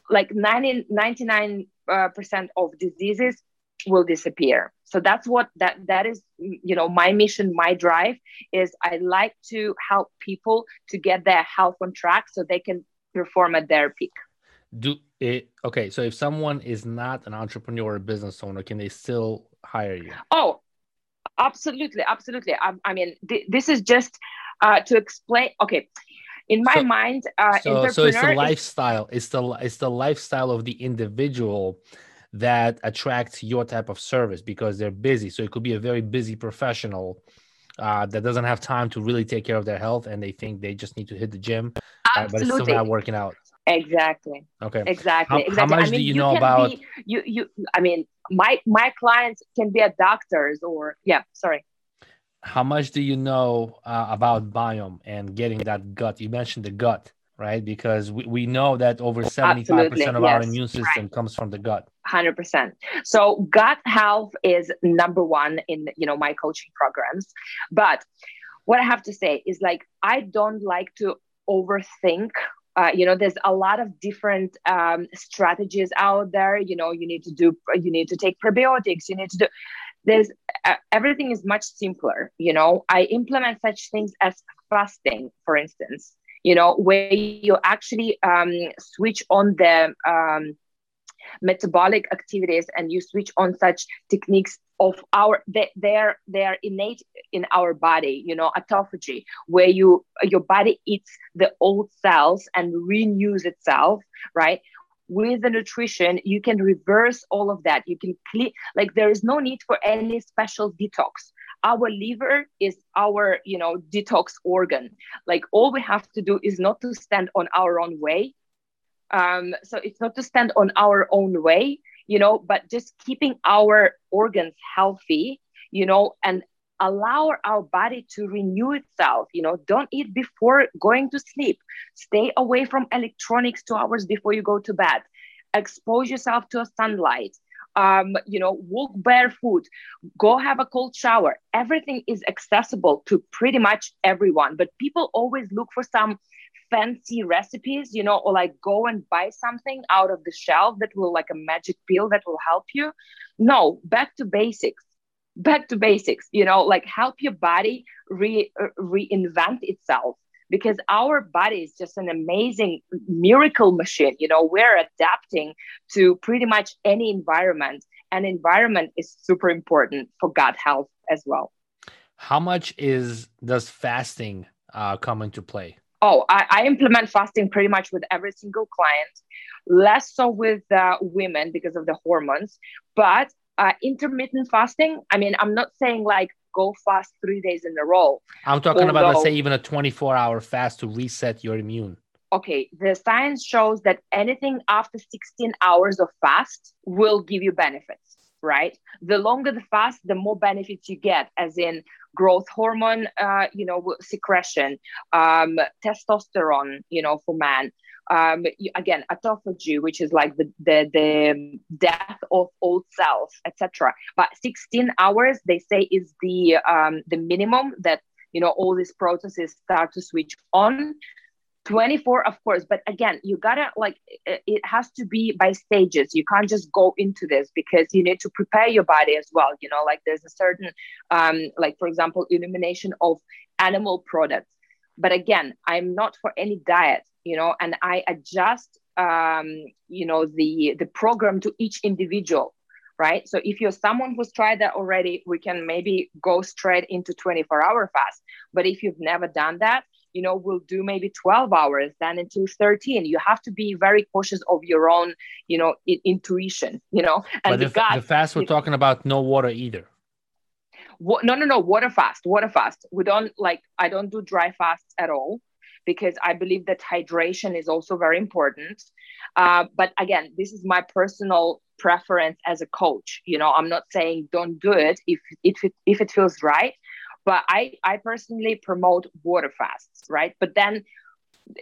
like 90, 99 uh, percent of diseases will disappear. So that's what that that is you know my mission my drive is i like to help people to get their health on track so they can perform at their peak. Do it okay so if someone is not an entrepreneur or a business owner can they still hire you? Oh absolutely absolutely. I, I mean th- this is just uh, to explain okay in my so, mind uh, so, so it's the lifestyle it's the it's the lifestyle of the individual that attracts your type of service because they're busy. So it could be a very busy professional uh, that doesn't have time to really take care of their health and they think they just need to hit the gym uh, but it's still not working out. Exactly. Okay. Exactly how, exactly. How much I mean, do you, you know about be, you you i mean my my clients can be a doctors or yeah sorry how much do you know uh, about biome and getting that gut? You mentioned the gut, right? Because we, we know that over 75% Absolutely, of yes. our immune system right. comes from the gut. 100%. So gut health is number one in, you know, my coaching programs. But what I have to say is like, I don't like to overthink uh, you know there's a lot of different um, strategies out there you know you need to do you need to take probiotics you need to do there's uh, everything is much simpler you know? I implement such things as fasting for instance you know? Where you actually um, switch on the um, metabolic activities and you switch on such techniques of our they, they're they're innate in our body you know autophagy where you your body eats the old cells and renews itself right with the nutrition you can reverse all of that. You can clean like there is no need for any special detox. Our liver is our you know detox organ. Like all we have to do is not to stand on our own way. Um, so it's not to stand on our own way you know but just keeping our organs healthy you know and allow our body to renew itself you know don't eat before going to sleep stay away from electronics two hours before you go to bed expose yourself to a sunlight um, you know, walk barefoot, go have a cold shower. Everything is accessible to pretty much everyone. But people always look for some fancy recipes, you know, or like go and buy something out of the shelf that will like a magic pill that will help you. No, back to basics. Back to basics, you know, like help your body re- uh, reinvent itself because our body is just an amazing miracle machine. You know, we're adapting to pretty much any environment, and environment is super important for gut health as well. How much is does fasting uh, come into play? Oh, I, I implement fasting pretty much with every single client, less so with uh, women because of the hormones, but uh, intermittent fasting. I mean, I'm not saying like go fast three days in a row. I'm talking Although, about, let's say, even a 24 hour fast to reset your immune. Okay, the science shows that anything after 16 hours of fast will give you benefits, right? The longer the fast, the more benefits you get, as in growth hormone, uh, you know, secretion, um, testosterone, you know, for man, um, again autophagy which is like the, the, the death of old cells etc but 16 hours they say is the um, the minimum that you know all these processes start to switch on. 24 of course but again you gotta like it has to be by stages. You can't just go into this because you need to prepare your body as well you know like there's a certain um like for example elimination of animal products. But again i'm not for any diet you know and i adjust um, you know the the program to each individual right? So if you're someone who's tried that already we can maybe go straight into 24 hour fast. But if you've never done that you know we'll do maybe 12 hours then into 13 you have to be very cautious of your own you know I- intuition you know? And but the, the, the fast we're talking about no water either. No no no water fast water fast. We don't like i don't do dry fast at all because I believe that hydration is also very important. Uh, but again, this is my personal preference as a coach. You know, I'm not saying don't do it if if it, if it feels right, but I I personally promote water fasts, right? But then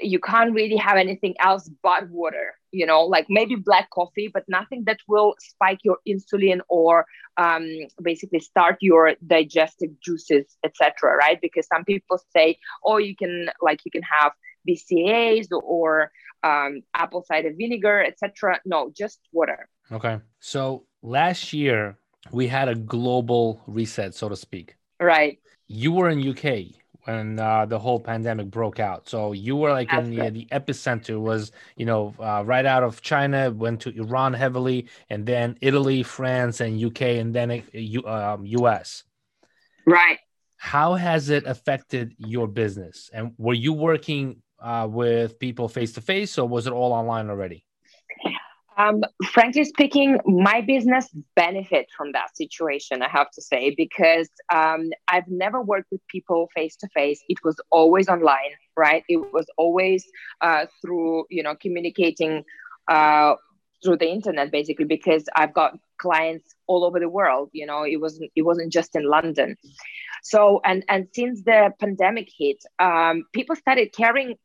you can't really have anything else but water you know like maybe black coffee but nothing that will spike your insulin or um, basically start your digestive juices etc right? Because some people say oh you can like you can have BCAAs or um, apple cider vinegar etc no just water. Okay. So last year we had a global reset so to speak. Right. You were in uk when uh, the whole pandemic broke out. So you were like That's in the, the, epicenter was, you know, uh, right out of China, went to Iran heavily, and then Italy, France, and UK, and then uh, um, US. Right. How has it affected your business? And were you working uh, with people face to face, or was it all online already? Um, frankly speaking, my business benefit from that situation, I have to say, because um, I've never worked with people face to face. It was always online, right? It was always uh, through, you know, communicating uh, through the internet, basically, because I've got clients all over the world. You know, it wasn't it wasn't just in London. So, and and since the pandemic hit, um, people started caring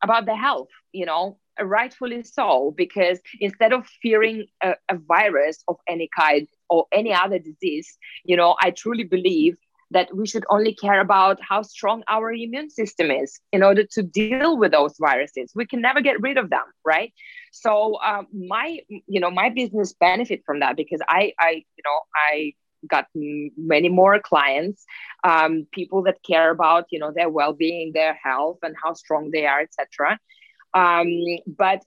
about their health. You know, rightfully so, because instead of fearing a, a virus of any kind or any other disease, you know, I truly believe that we should only care about how strong our immune system is in order to deal with those viruses. We can never get rid of them right? So um, my you know my business benefit from that because i i you know i got many more clients um, people that care about you know their well-being their health and how strong they are etc um, but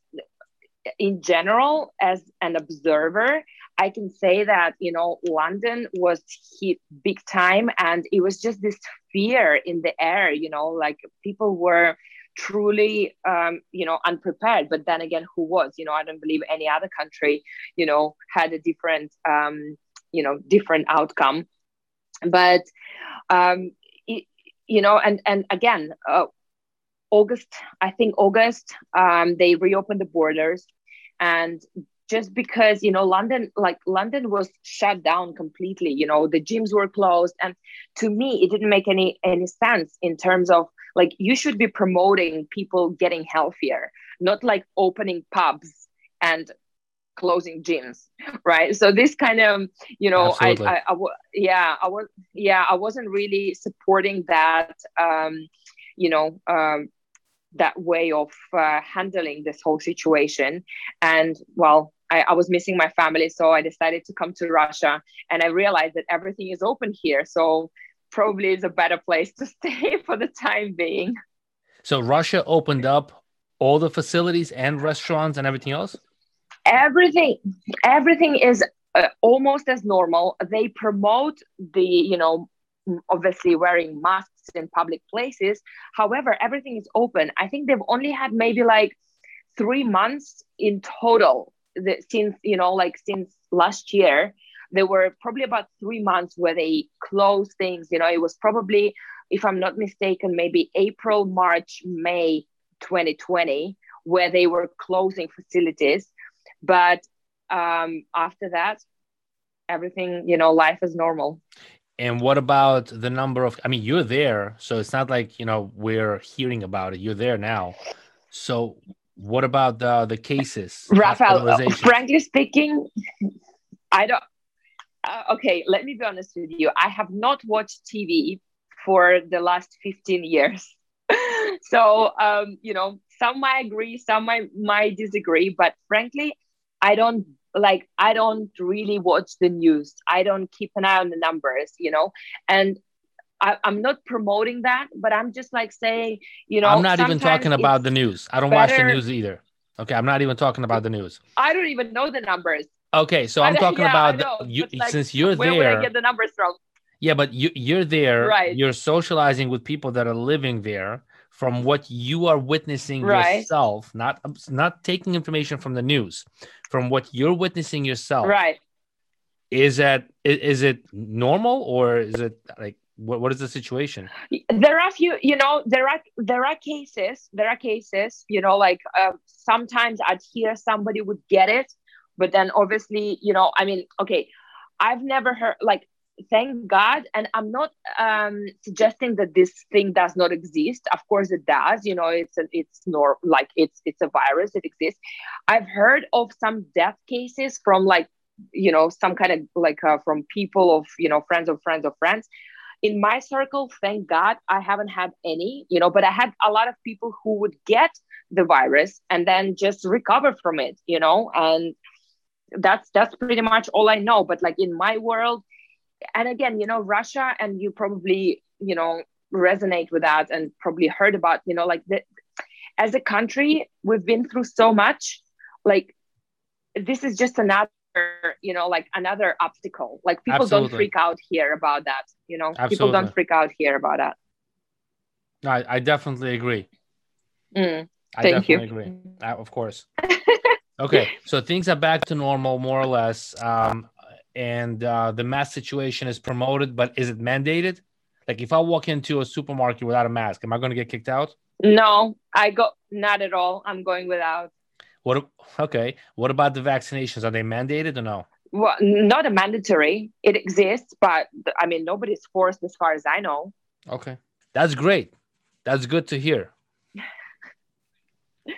in general, as an observer, I can say that, you know, London was hit big time and it was just this fear in the air, you know, like people were truly, um, you know, unprepared. But then again, who was? You know, I don't believe any other country, you know, had a different, um, you know, different outcome. But, um, it, you know, and, and again, uh, August, I think August, um, they reopened the borders, and just because you know London, like London was shut down completely. You know the gyms were closed, and to me, it didn't make any any sense in terms of like you should be promoting people getting healthier, not like opening pubs and closing gyms right? So this kind of you know I, I, I, yeah i was yeah i wasn't really supporting that um you know um that way of uh, handling this whole situation. And well I, I was missing my family so i decided to come to russia and i realized that everything is open here so probably is a better place to stay for the time being. So russia opened up all the facilities and restaurants and everything else? Everything everything is uh, almost as normal. They promote the you know obviously wearing masks in public places. However everything is open. I think they've only had maybe like three months in total that since you know like since last year. There were probably about three months where they closed things. You know it was probably if i'm not mistaken maybe april march may 2020 where they were closing facilities. But um, after that everything you know life is normal and what about the number of i mean you're there so it's not like you know we're hearing about it. You're there now. So what about the the cases Rafael, frankly speaking i don't uh, okay let me be honest with you. I have not watched tv for the last 15 years. So um, you know some might agree some might, might disagree but frankly I don't like I don't really watch the news. I don't keep an eye on the numbers, you know. And I, am not promoting that, but I'm just like saying, you know, I'm not even talking about the news. I don't better... watch the news either. Okay, I'm not even talking about the news. I don't even know the numbers. Okay, so I'm talking yeah, about know, you, like, since you're where there. Where I get the numbers from? Yeah, but you you're there. Right. You're socializing with people that are living there from what you are witnessing right. yourself, not not taking information from the news, from what you're witnessing yourself. Right. Is that is it normal or is it like what, what is the situation there are few you know there are there are cases there are cases you know like uh, sometimes i'd hear somebody would get it but then obviously you know i mean okay i've never heard like thank God. And I'm not um, suggesting that this thing does not exist. Of course, it does. You know, it's it's nor like it's it's a virus. It exists. I've heard of some death cases from like you know some kind of like uh, from people of you know friends of friends of friends. In my circle, thank God, I haven't had any. You know, but I had a lot of people who would get the virus and then just recover from it. You know, and that's that's pretty much all I know. But like in my world and again you know russia and you probably you know resonate with that and probably heard about you know like the, as a country we've been through so much like this is just another you know like another obstacle. Like people Absolutely. don't freak out here about that you know? Absolutely. people don't freak out here about that. I, I definitely agree. Mm, i definitely you. agree. Uh, of course. Okay so things are back to normal more or less. Um, and uh, the mask situation is promoted, but is it mandated? Like if I walk into a supermarket without a mask, am I going to get kicked out? No, I go not at all. I'm going without. What? Okay. What about the vaccinations? Are they mandated or no? Well, not a mandatory. It exists, but I mean, nobody's forced as far as I know. Okay, that's great. That's good to hear.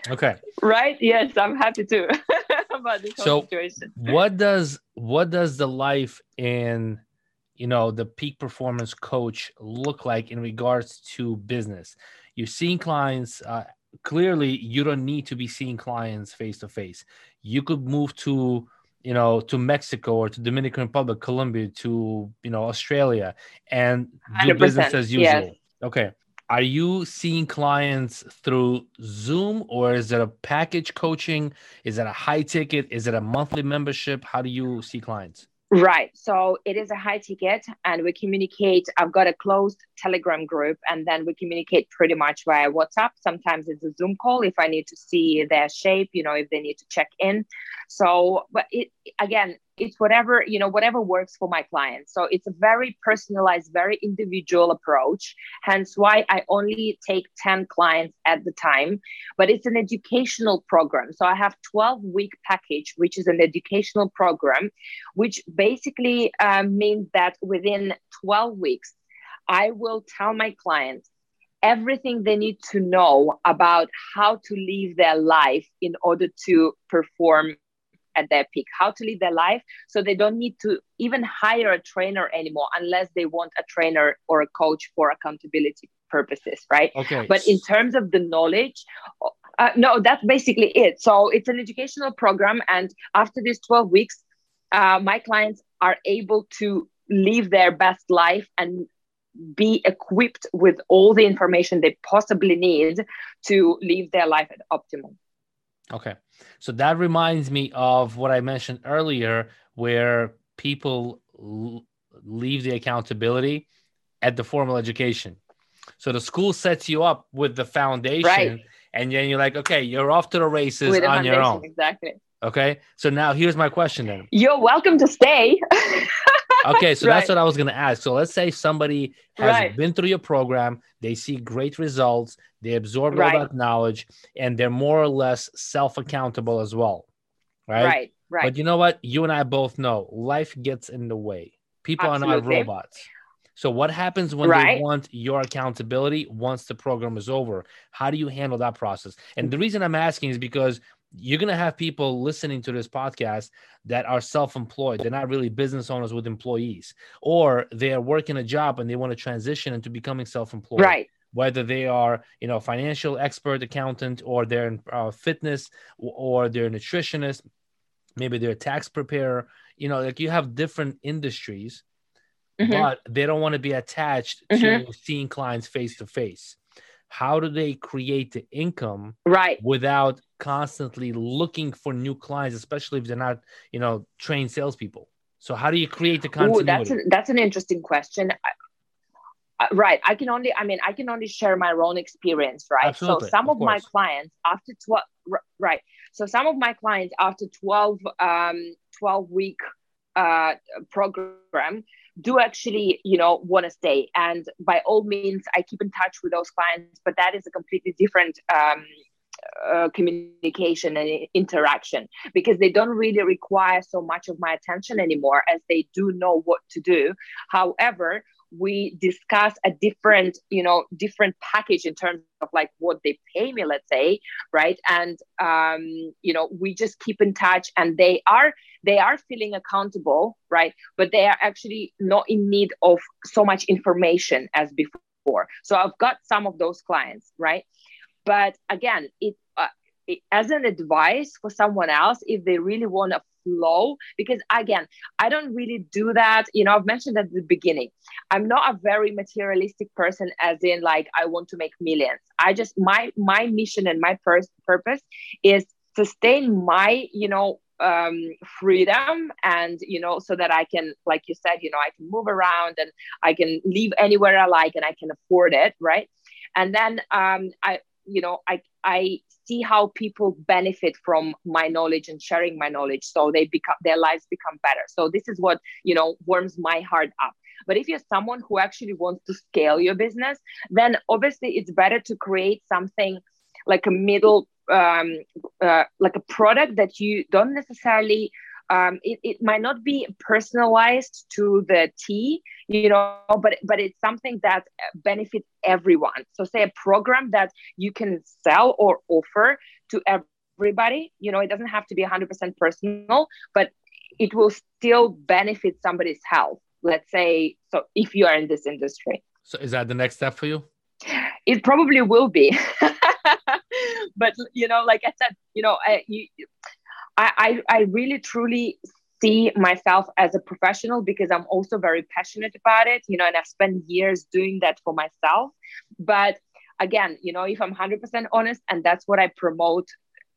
Okay. Right? Yes, I'm happy to. about this so situation. what does what does the life in you know the peak performance coach look like in regards to business? You're seeing clients. Uh, clearly, you don't need to be seeing clients face to face. You could move to you know to Mexico or to Dominican Republic, Colombia, to you know Australia, and do business as usual. Yes. Okay are you seeing clients through Zoom or is it a package coaching? Is it a high ticket? Is it a monthly membership? How do you see clients? Right. So it is a high ticket and we communicate. I've got a closed Telegram group and then we communicate pretty much via WhatsApp. Sometimes it's a Zoom call if I need to see their shape, you know, if they need to check in. So, but it again, it's whatever you know whatever works for my clients. So it's a very personalized very individual approach hence why i only take 10 clients at the time. But it's an educational program. So i have 12 week package which is an educational program which basically um, means that within 12 weeks i will tell my clients everything they need to know about how to live their life in order to perform at their peak, how to live their life so they don't need to even hire a trainer anymore unless they want a trainer or a coach for accountability purposes, right? Okay. But in terms of the knowledge, uh, no, that's basically it. So it's an educational program. And after these 12 weeks, uh, my clients are able to live their best life and be equipped with all the information they possibly need to live their life at optimum. Okay. So that reminds me of what I mentioned earlier, where people l- leave the accountability at the formal education. So the school sets you up with the foundation, right. and then you're like, okay, you're off to the races on your own. Exactly. Okay. So now here's my question then. You're welcome to stay. okay, so right. that's what I was going to ask. So let's say somebody has right. been through your program, they see great results, they absorb right. all that knowledge, and they're more or less self accountable as well. Right. Right. Right. But you know what? You and I both know life gets in the way. People Absolutely. are not robots. So what happens when right. they want your accountability once the program is over? How do you handle that process? And the reason I'm asking is because you're going to have people listening to this podcast that are self-employed. They're not really business owners with employees or they are working a job and they want to transition into becoming self-employed. Right. Whether they are you know financial expert accountant or they're in uh, fitness or they're a nutritionist maybe they're a tax preparer. You know like you have different industries mm-hmm. but they don't want to be attached mm-hmm. to seeing clients face to face. How do they create the income right. without constantly looking for new clients, especially if they're not, you know, trained salespeople. So how do you create the continuity? Ooh, that's an, that's an interesting question. I, right. I can only, I mean, I can only share my own experience, right? Absolutely, so some of, of my clients after 12, right. So some of my clients after 12, um, 12 week uh, program do actually, you know, want to stay. And by all means, I keep in touch with those clients, but that is a completely different um, uh, communication and interaction because they don't really require so much of my attention anymore as they do know what to do. However we discuss a different you know different package in terms of like what they pay me let's say right? And um you know we just keep in touch and they are they are feeling accountable right? But they are actually not in need of so much information as before. So i've got some of those clients right but again it, uh, it, as an advice for someone else if they really want to flow because again i don't really do that you know i've mentioned at the beginning. I'm not a very materialistic person as in like i want to make millions. I just my my mission and my first purpose is sustain my you know um freedom and you know so that i can like you said you know i can move around and i can live anywhere i like and i can afford it right? And then um i you know i i see how people benefit from my knowledge and sharing my knowledge. So they become their lives become better. So this is what you know warms my heart up. But if you're someone who actually wants to scale your business then obviously it's better to create something like a middle um, uh, like a product that you don't necessarily um, it, it might not be personalized to the T, you know, but but it's something that benefits everyone. So say a program that you can sell or offer to everybody. You know, it doesn't have to be 100% personal, but it will still benefit somebody's health. Let's say so if you are in this industry. So is that the next step for you? It probably will be. but you know, like I said, you know, I, you, I, I, I really truly see myself as a professional because I'm also very passionate about it, you know, and I've spent years doing that for myself. But again, you know, if I'm 100% honest, and that's what I promote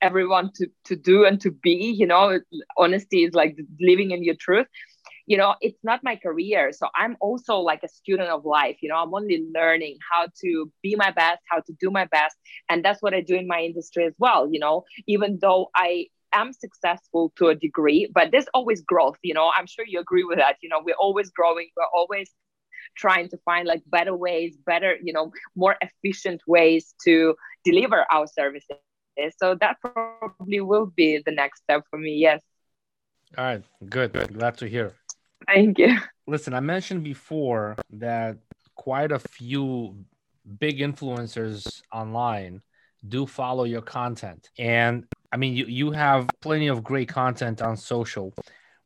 everyone to, to do and to be, you know, honesty is like living in your truth. You know, it's not my career. So I'm also like a student of life. You know, I'm only learning how to be my best, how to do my best. And that's what I do in my industry as well. You know, even though I am successful to a degree, but there's always growth. You know, I'm sure you agree with that. You know, we're always growing. We're always trying to find like better ways, better, you know, more efficient ways to deliver our services. So that probably will be the next step for me. Yes. All right. Good. Glad to hear. Thank you. Listen, I mentioned before that quite a few big influencers online do follow your content. And I mean, you, you have plenty of great content on social.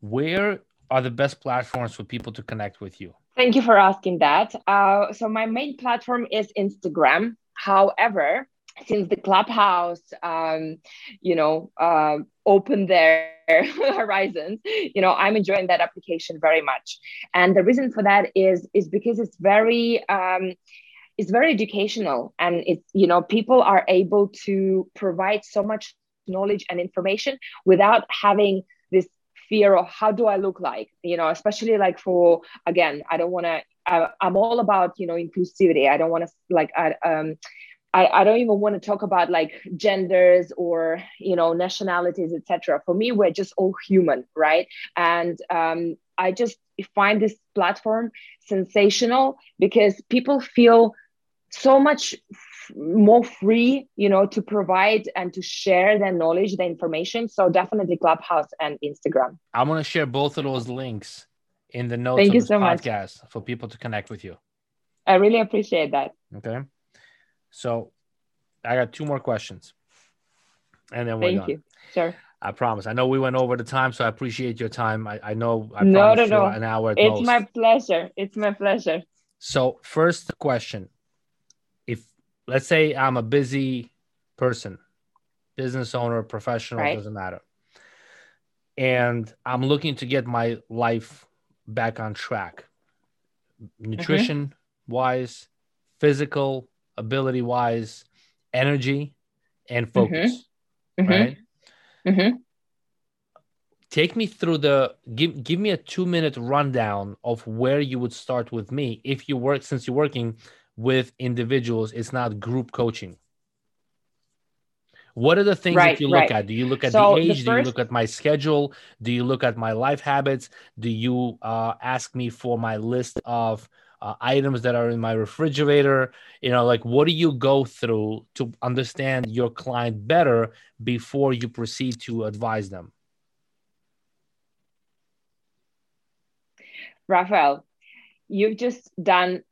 Where are the best platforms for people to connect with you? Thank you for asking that. Uh, so my main platform is Instagram. However, since the clubhouse um, you know uh, opened their horizons you know i'm enjoying that application very much and the reason for that is is because it's very um, it's very educational and it's you know people are able to provide so much knowledge and information without having this fear of how do i look like you know especially like for again i don't want to i'm all about you know inclusivity. I don't want to like I, um I, I don't even want to talk about like genders or you know nationalities etc for me we're just all human right? And um, i just find this platform sensational because people feel so much f- more free you know to provide and to share their knowledge the information so definitely clubhouse and instagram i'm going to share both of those links in the notes Thank of this so podcast much. for people to connect with you i really appreciate that okay so I got two more questions. And then we're Thank done. you. Sure. I promise. I know we went over the time, so I appreciate your time. I, I know I no, no, no. an hour. it's most. my pleasure. It's my pleasure. So, first question: let's say I'm a busy person, business owner, professional, right. doesn't matter, and I'm looking to get my life back on track, nutrition mm-hmm. wise, physical, ability wise, energy, and mm-hmm. focus. Mm-hmm. Right. Mm-hmm. Take me through the give give me a two minute rundown of where you would start with me if you work since you're working with individuals. It's not group coaching. What are the things right, that you look right. at? Do you look at so the age? The first... Do you look at my schedule? Do you look at my life habits? Do you uh, ask me for my list of uh, items that are in my refrigerator you know like what do you go through to understand your client better before you proceed to advise them Rafael, you've just done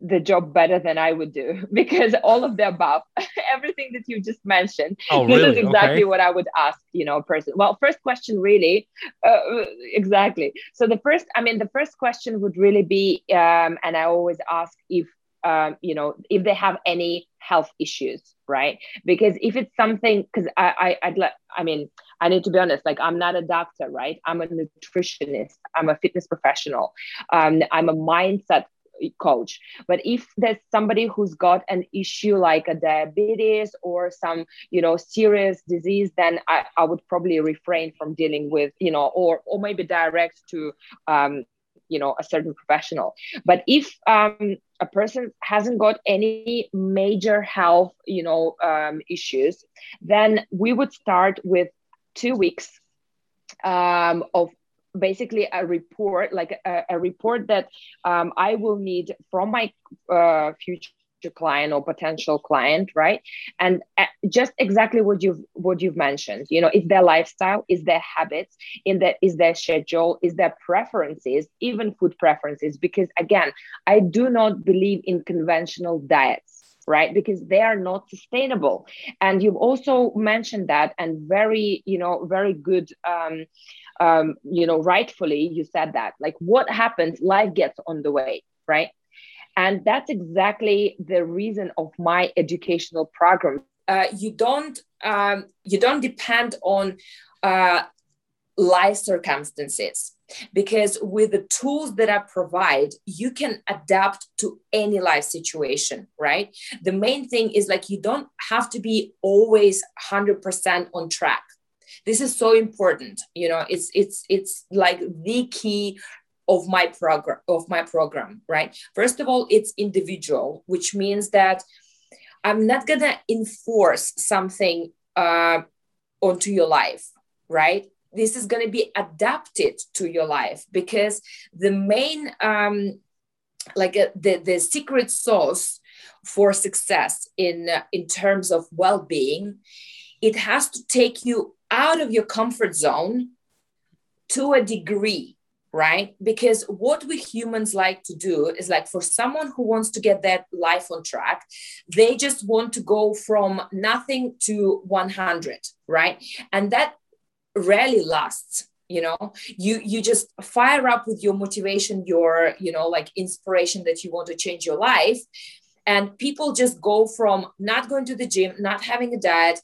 the job better than I would do because all of the above, everything that you just mentioned, oh, this really? is exactly okay. what I would ask, you know, a person. Well, first question, really, uh, exactly. So the first, I mean, the first question would really be, um, and I always ask if, um, you know, if they have any health issues, right? Because if it's something, because I, I, I'd let, I mean, I need to be honest, like I'm not a doctor, right? I'm a nutritionist. I'm a fitness professional. Um, I'm a mindset coach. But if there's somebody who's got an issue like a diabetes or some you know serious disease then i, I would probably refrain from dealing with you know or or maybe direct to um, you know a certain professional. But if um, a person hasn't got any major health you know um, issues then we would start with two weeks um, of basically a report, like a, a report that um, I will need from my uh, future client or potential client right? And uh, just exactly what you've what you've mentioned you know is their lifestyle is their habits in that is their schedule is their preferences even food preferences because again i do not believe in conventional diets right? Because they are not sustainable. And you've also mentioned that and very you know very good um, um, you know, rightfully you said that. Like, what happens? Life gets on the way, right? And that's exactly the reason of my educational program. Uh, you don't um, you don't depend on uh, life circumstances because with the tools that I provide, you can adapt to any life situation, right? The main thing is like you don't have to be always 100% on track this is so important you know it's it's it's like the key of my program of my program right? First of all it's individual which means that i'm not gonna enforce something uh, onto your life right? This is to be adapted to your life because the main um, like uh, the the secret sauce for success in uh, in terms of well-being it has to take you out of your comfort zone to a degree right? Because what we humans like to do is like for someone who wants to get that life on track, they just want to go from nothing to 100, right? And that rarely lasts you know you you just fire up with your motivation your you know like inspiration that you want to change your life and people just go from not going to the gym not having a diet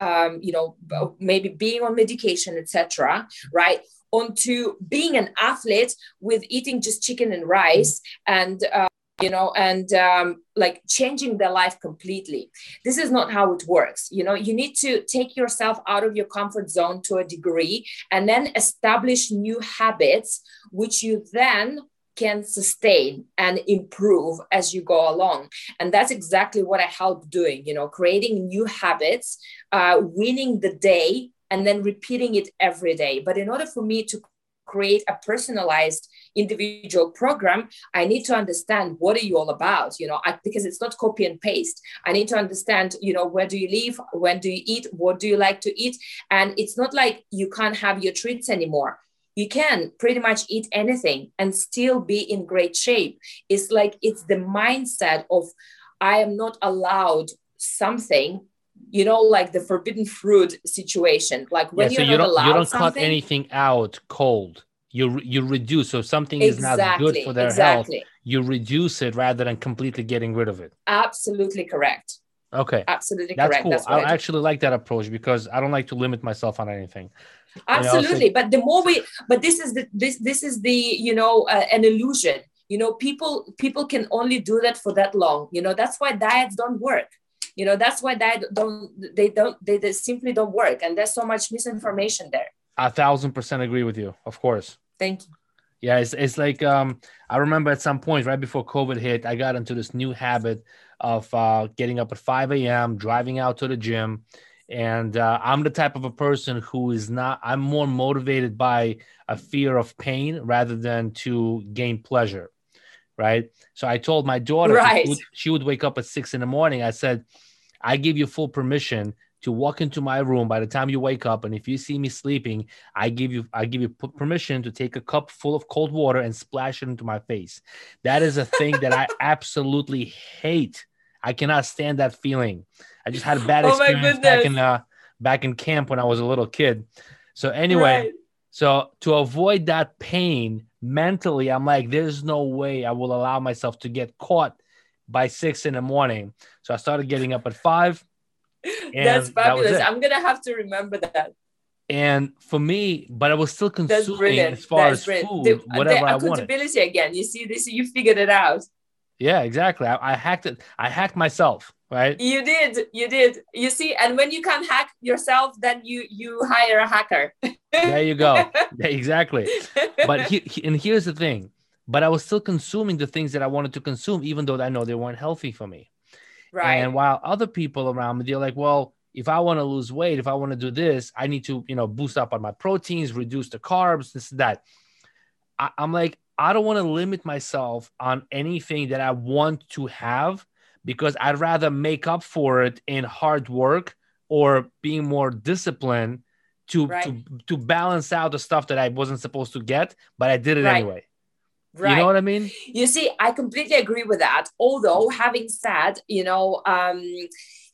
um, you know maybe being on medication etc right? Onto being an athlete with eating just chicken and rice and uh, you know and um, like changing their life completely. This is not how it works you know? You need to take yourself out of your comfort zone to a degree and then establish new habits which you then can sustain and improve as you go along. And that's exactly what i help doing you know creating new habits uh, winning the day and then repeating it every day. But in order for me to create a personalized individual program i need to understand what are you all about you know I, because it's not copy and paste. I need to understand you know where do you live? When do you eat? What do you like to eat? And it's not like you can't have your treats anymore you can pretty much eat anything and still be in great shape it's like it's the mindset of i am not allowed something you know, like the forbidden fruit situation. Like when yeah, so you don't, you don't cut anything out cold. You you reduce. So something exactly, is not good for their exactly. health. You reduce it rather than completely getting rid of it. Absolutely correct. Okay. Absolutely That's correct. Cool. That's I, I actually like that approach because I don't like to limit myself on anything. Absolutely, but the more we, but this is the this this is the you know uh, an illusion. You know, people people can only do that for that long. You know, that's why diets don't work. You know that's why that don't they don't they, they simply don't work. And there's so much misinformation there. A thousand percent agree with you. Of course. Thank you. Yeah it's, it's like um i remember at some point right before covid hit i got into this new habit of uh, getting up at 5 a.m driving out to the gym and uh, i'm the type of a person who is not i'm more motivated by a fear of pain rather than to gain pleasure right so i told my daughter right. she, would, she would wake up at six in the morning i said I give you full permission to walk into my room by the time you wake up and if you see me sleeping i give you i give you permission to take a cup full of cold water and splash it into my face that is a thing that i absolutely hate i cannot stand that feeling i just had a bad oh experience back in uh, back in camp when i was a little kid so anyway right. so to avoid that pain mentally i'm like there's no way i will allow myself to get caught by six in the morning. So I started getting up at five. That's fabulous. That I'm gonna have to remember that. And for me, but I was still consuming as far That's as brilliant. food, the, whatever the I wanted. Accountability again. You see this, you figured it out. Yeah, exactly. I, I hacked it. I hacked myself, right? You did. You did. You see, and when you can't hack yourself, then you you hire a hacker. there you go. Yeah, exactly. But he, he, and here's the thing: but I was still consuming the things that I wanted to consume, even though I know they weren't healthy for me. Right. And while other people around me, they're like, well, if I want to lose weight, if I want to do this, I need to, you know, boost up on my proteins, reduce the carbs, this, that. I, I'm like, I don't want to limit myself on anything that I want to have because I'd rather make up for it in hard work or being more disciplined to right. to to balance out the stuff that I wasn't supposed to get, but I did it right. anyway. Right. You know what I mean? You see, I completely agree with that. Although, having said, you know, um, you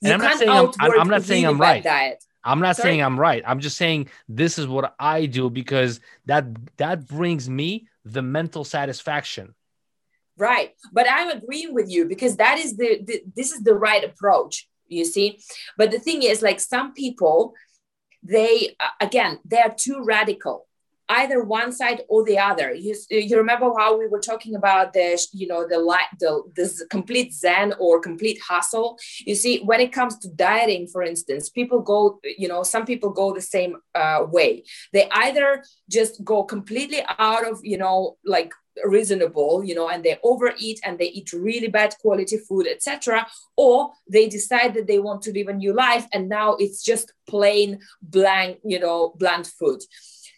I'm not saying I'm, I'm, not saying I'm right. Diet. I'm not Sorry? saying I'm right. I'm just saying this is what I do because that that brings me the mental satisfaction. Right, but I'm agreeing with you because that is the, the this is the right approach. You see, but the thing is, like some people, they uh, again they are too radical either one side or the other. You, you remember how we were talking about the, you know, the light, the this complete zen or complete hustle. You see, when it comes to dieting, for instance, people go, you know, some people go the same uh, way. They either just go completely out of, you know, like reasonable you know and they overeat and they eat really bad quality food etc or they decide that they want to live a new life and now it's just plain blank you know bland food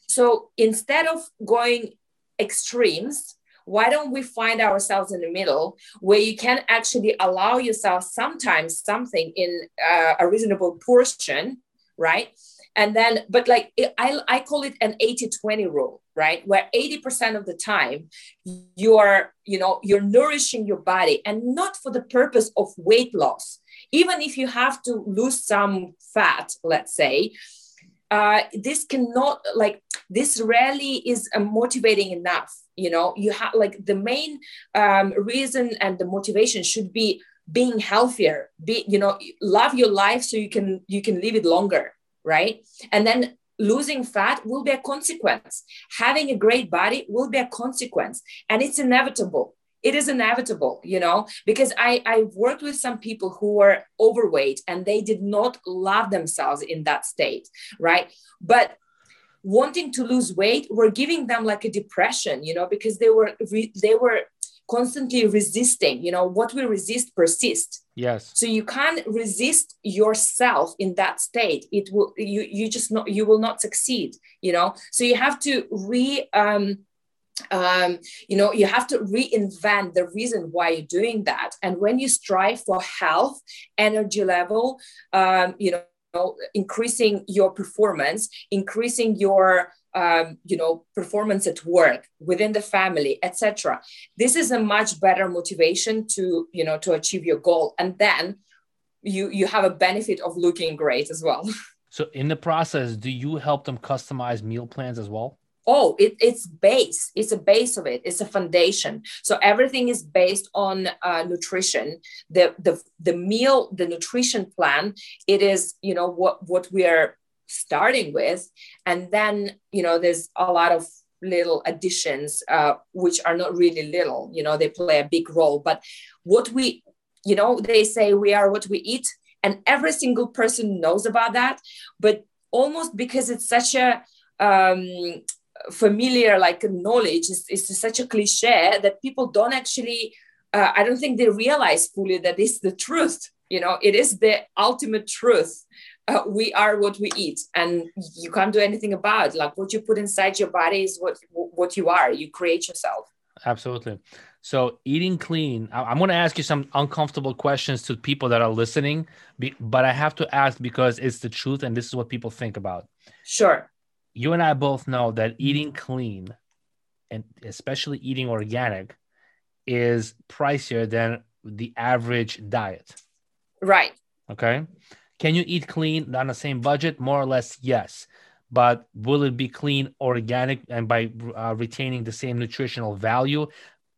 so instead of going extremes, why don't we find ourselves in the middle where you can actually allow yourself sometimes something in uh, a reasonable portion, right? and then but like i i call it an 80 20 rule right where 80% of the time you're you know you're nourishing your body and not for the purpose of weight loss even if you have to lose some fat let's say uh, this cannot like this rarely is uh, motivating enough you know? You have like the main um, reason and the motivation should be being healthier be you know love your life so you can you can live it longer right? And then losing fat will be a consequence. Having a great body will be a consequence. And it's inevitable. It is inevitable you know? Because i i've worked with some people who were overweight and they did not love themselves in that state right? But wanting to lose weight were giving them like a depression you know because they were re- they were constantly resisting you know what we resist persists yes. So you can't resist yourself in that state. It will you you just not you will not succeed you know? So you have to re um um, you know you have to reinvent the reason why you're doing that. And when you strive for health energy level um, you know increasing your performance increasing your um, you know performance at work within the family etc this is a much better motivation to you know to achieve your goal. And then you you have a benefit of looking great as well. So in the process do you help them customize meal plans as well oh it, it's base it's a base of it it's a foundation. So everything is based on uh, nutrition. The, the the meal the nutrition plan it is you know what what we are starting with. And then you know there's a lot of little additions uh, which are not really little you know they play a big role. But what we you know they say we are what we eat and every single person knows about that. But almost because it's such a um, familiar like knowledge is, is such a cliche that people don't actually uh, i don't think they realize fully that it's the truth you know? It is the ultimate truth. Uh, we are what we eat and you can't do anything about it. like what you put inside your body is what what you are. You create yourself. Absolutely. So eating clean i'm going to ask you some uncomfortable questions to people that are listening but i have to ask because it's the truth and this is what people think about. Sure you and i both know that eating clean and especially eating organic is pricier than the average diet right okay can you eat clean on the same budget? More or less, yes. But will it be clean, organic, and by uh, retaining the same nutritional value?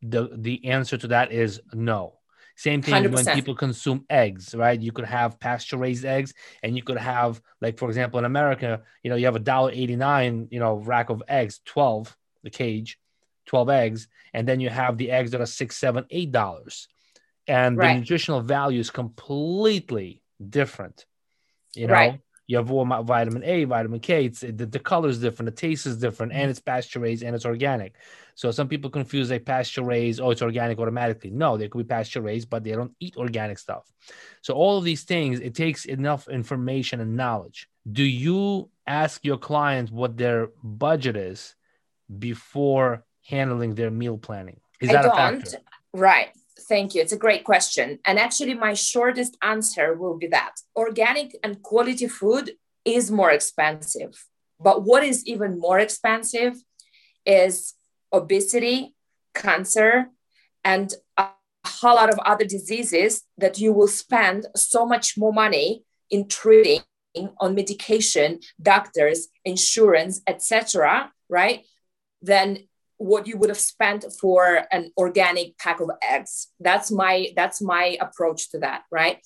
The the answer to that is no. Same thing 100%. when people consume eggs, right? You could have pasture raised eggs, and you could have, like for example, in America, you know, you have a dollar eighty nine, you know, rack of eggs, twelve the cage, twelve eggs, and then you have the eggs that are six, seven, eight dollars, and right. the nutritional value is completely different. You know, right. You have vitamin A, vitamin K. It's the, the color is different, the taste is different, and it's pasture raised and it's organic. So some people confuse like pasture raised, oh, it's organic automatically. No, they could be pasture raised, but they don't eat organic stuff. So all of these things, it takes enough information and knowledge. Do you ask your client what their budget is before handling their meal planning? Is that a factor? Right. Thank you. It's a great question. And actually, my shortest answer will be that organic and quality food is more expensive. But what is even more expensive is obesity, cancer, and a whole lot of other diseases that you will spend so much more money in treating on medication, doctors, insurance, etc. Right? Than what you would have spent for an organic pack of eggs. That's my that's my approach to that right?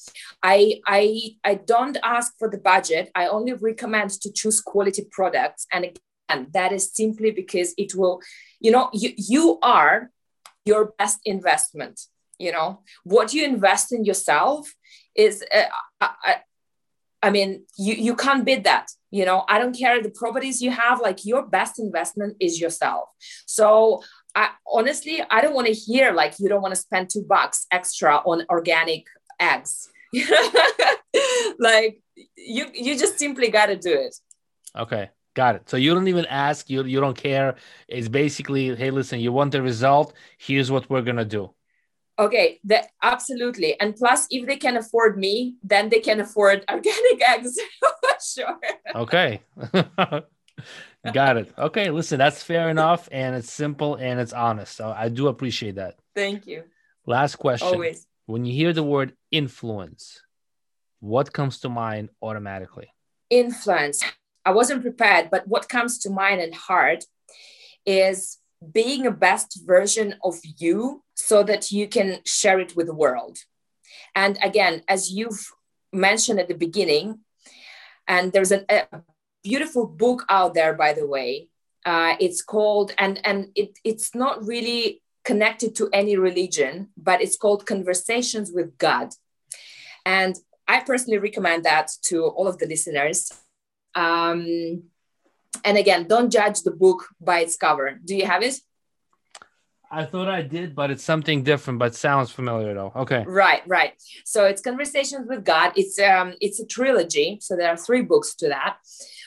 I i i don't ask for the budget. I only recommend to choose quality products. And again that is simply because it will you know you, you are your best investment you know? What you invest in yourself is uh, I, I mean you you can't bid that you know i don't care the properties you have like your best investment is yourself. So i honestly i don't want to hear like you don't want to spend two bucks extra on organic eggs. Like you you just simply got to do it. Okay got it. So you don't even ask you you don't care. It's basically hey listen you want the result here's what we're gonna do Okay, that absolutely. And plus, if they can afford me, then they can afford organic eggs. sure. Okay. Got it. Okay, listen, that's fair enough and it's simple and it's honest. So I do appreciate that. Thank you. Last question. Always. When you hear the word influence, what comes to mind automatically? Influence. I wasn't prepared, but what comes to mind and heart is being a best version of you so that you can share it with the world. And again, as you've mentioned at the beginning, and there's a, a beautiful book out there, by the way. Uh, it's called, and and it, it's not really connected to any religion, but it's called Conversations with God. And I personally recommend that to all of the listeners. Um, and again, don't judge the book by its cover. Do you have it? I thought I did, but it's something different, but sounds familiar though. Okay. Right, right. So it's Conversations with God. It's um it's a trilogy. So there are three books to that.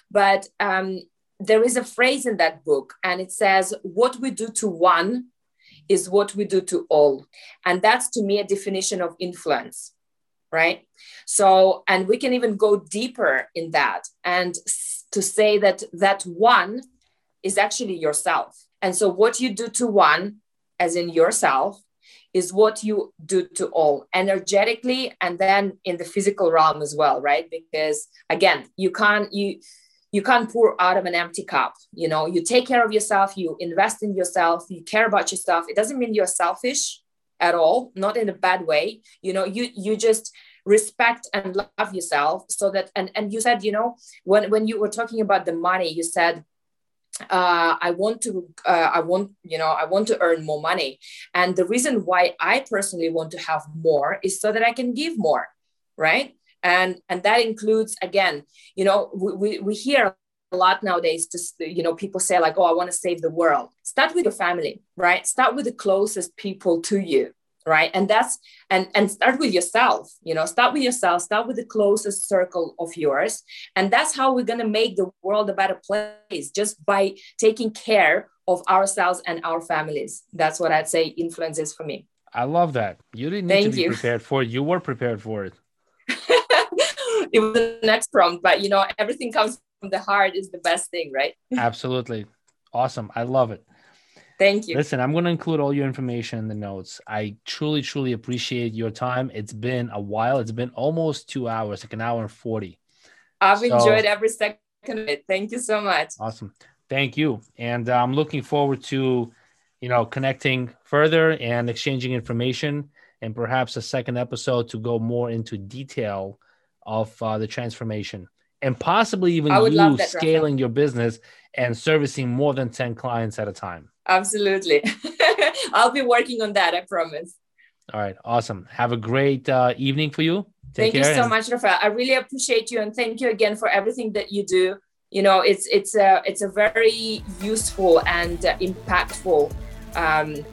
But um there is a phrase in that book, and it says, What we do to one is what we do to all. And that's to me a definition of influence. Right. So, and we can even go deeper in that and to say that that one is actually yourself. And so, what you do to one, as in yourself, is what you do to all energetically and then in the physical realm as well, right? Because again, you can't you you can't pour out of an empty cup. You know, you take care of yourself, you invest in yourself, you care about yourself. It doesn't mean you're selfish at all, not in a bad way. You know, you you just respect and love yourself so that and and you said you know when when you were talking about the money you said uh, I want to, uh, I want, you know, I want to earn more money. And the reason why I personally want to have more is so that I can give more, right? And and that includes again, you know, we, we, we hear lot nowadays just you know people say like oh i want to save the world. Start with your family right? Start with the closest people to you right? And that's and and start with yourself you know? Start with yourself start with the closest circle of yours and that's how we're going to make the world a better place just by taking care of ourselves and our families. That's what i'd say influence is for me. I love that. You didn't need Thank to be you. prepared for it. You were prepared for it. It was the next prompt but you know everything comes from the heart is the best thing right absolutely awesome i love it Thank you. Listen, I'm going to include all your information in the notes. I truly, truly appreciate your time. It's been a while. It's been almost two hours, like an hour and 40. I've so, enjoyed every second of it. Thank you so much. Awesome. Thank you. And uh, I'm looking forward to, you know, connecting further and exchanging information and perhaps a second episode to go more into detail of uh, the transformation and possibly even you scaling your business and servicing more than 10 clients at a time. Absolutely. I'll be working on that, I promise. All right, awesome. Have a great uh, evening for you. Take thank you so and- much, Rafael. I really appreciate you and thank you again for everything that you do. You know, it's it's a it's a very useful and uh, impactful um,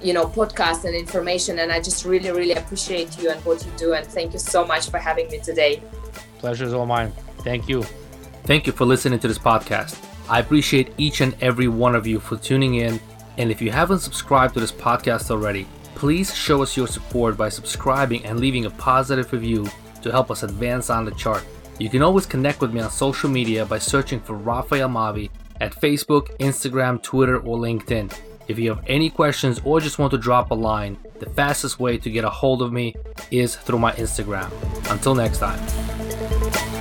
you know podcast and information and i just really really appreciate you and what you do and thank you so much for having me today pleasure is all oh mine thank you thank you for listening to this podcast I appreciate each and every one of you for tuning in. And if you haven't subscribed to this podcast already, please show us your support by subscribing and leaving a positive review to help us advance on the chart. You can always connect with me on social media by searching for Rafael Mavi at Facebook, Instagram, Twitter, or LinkedIn. If you have any questions or just want to drop a line, the fastest way to get a hold of me is through my Instagram. Until next time.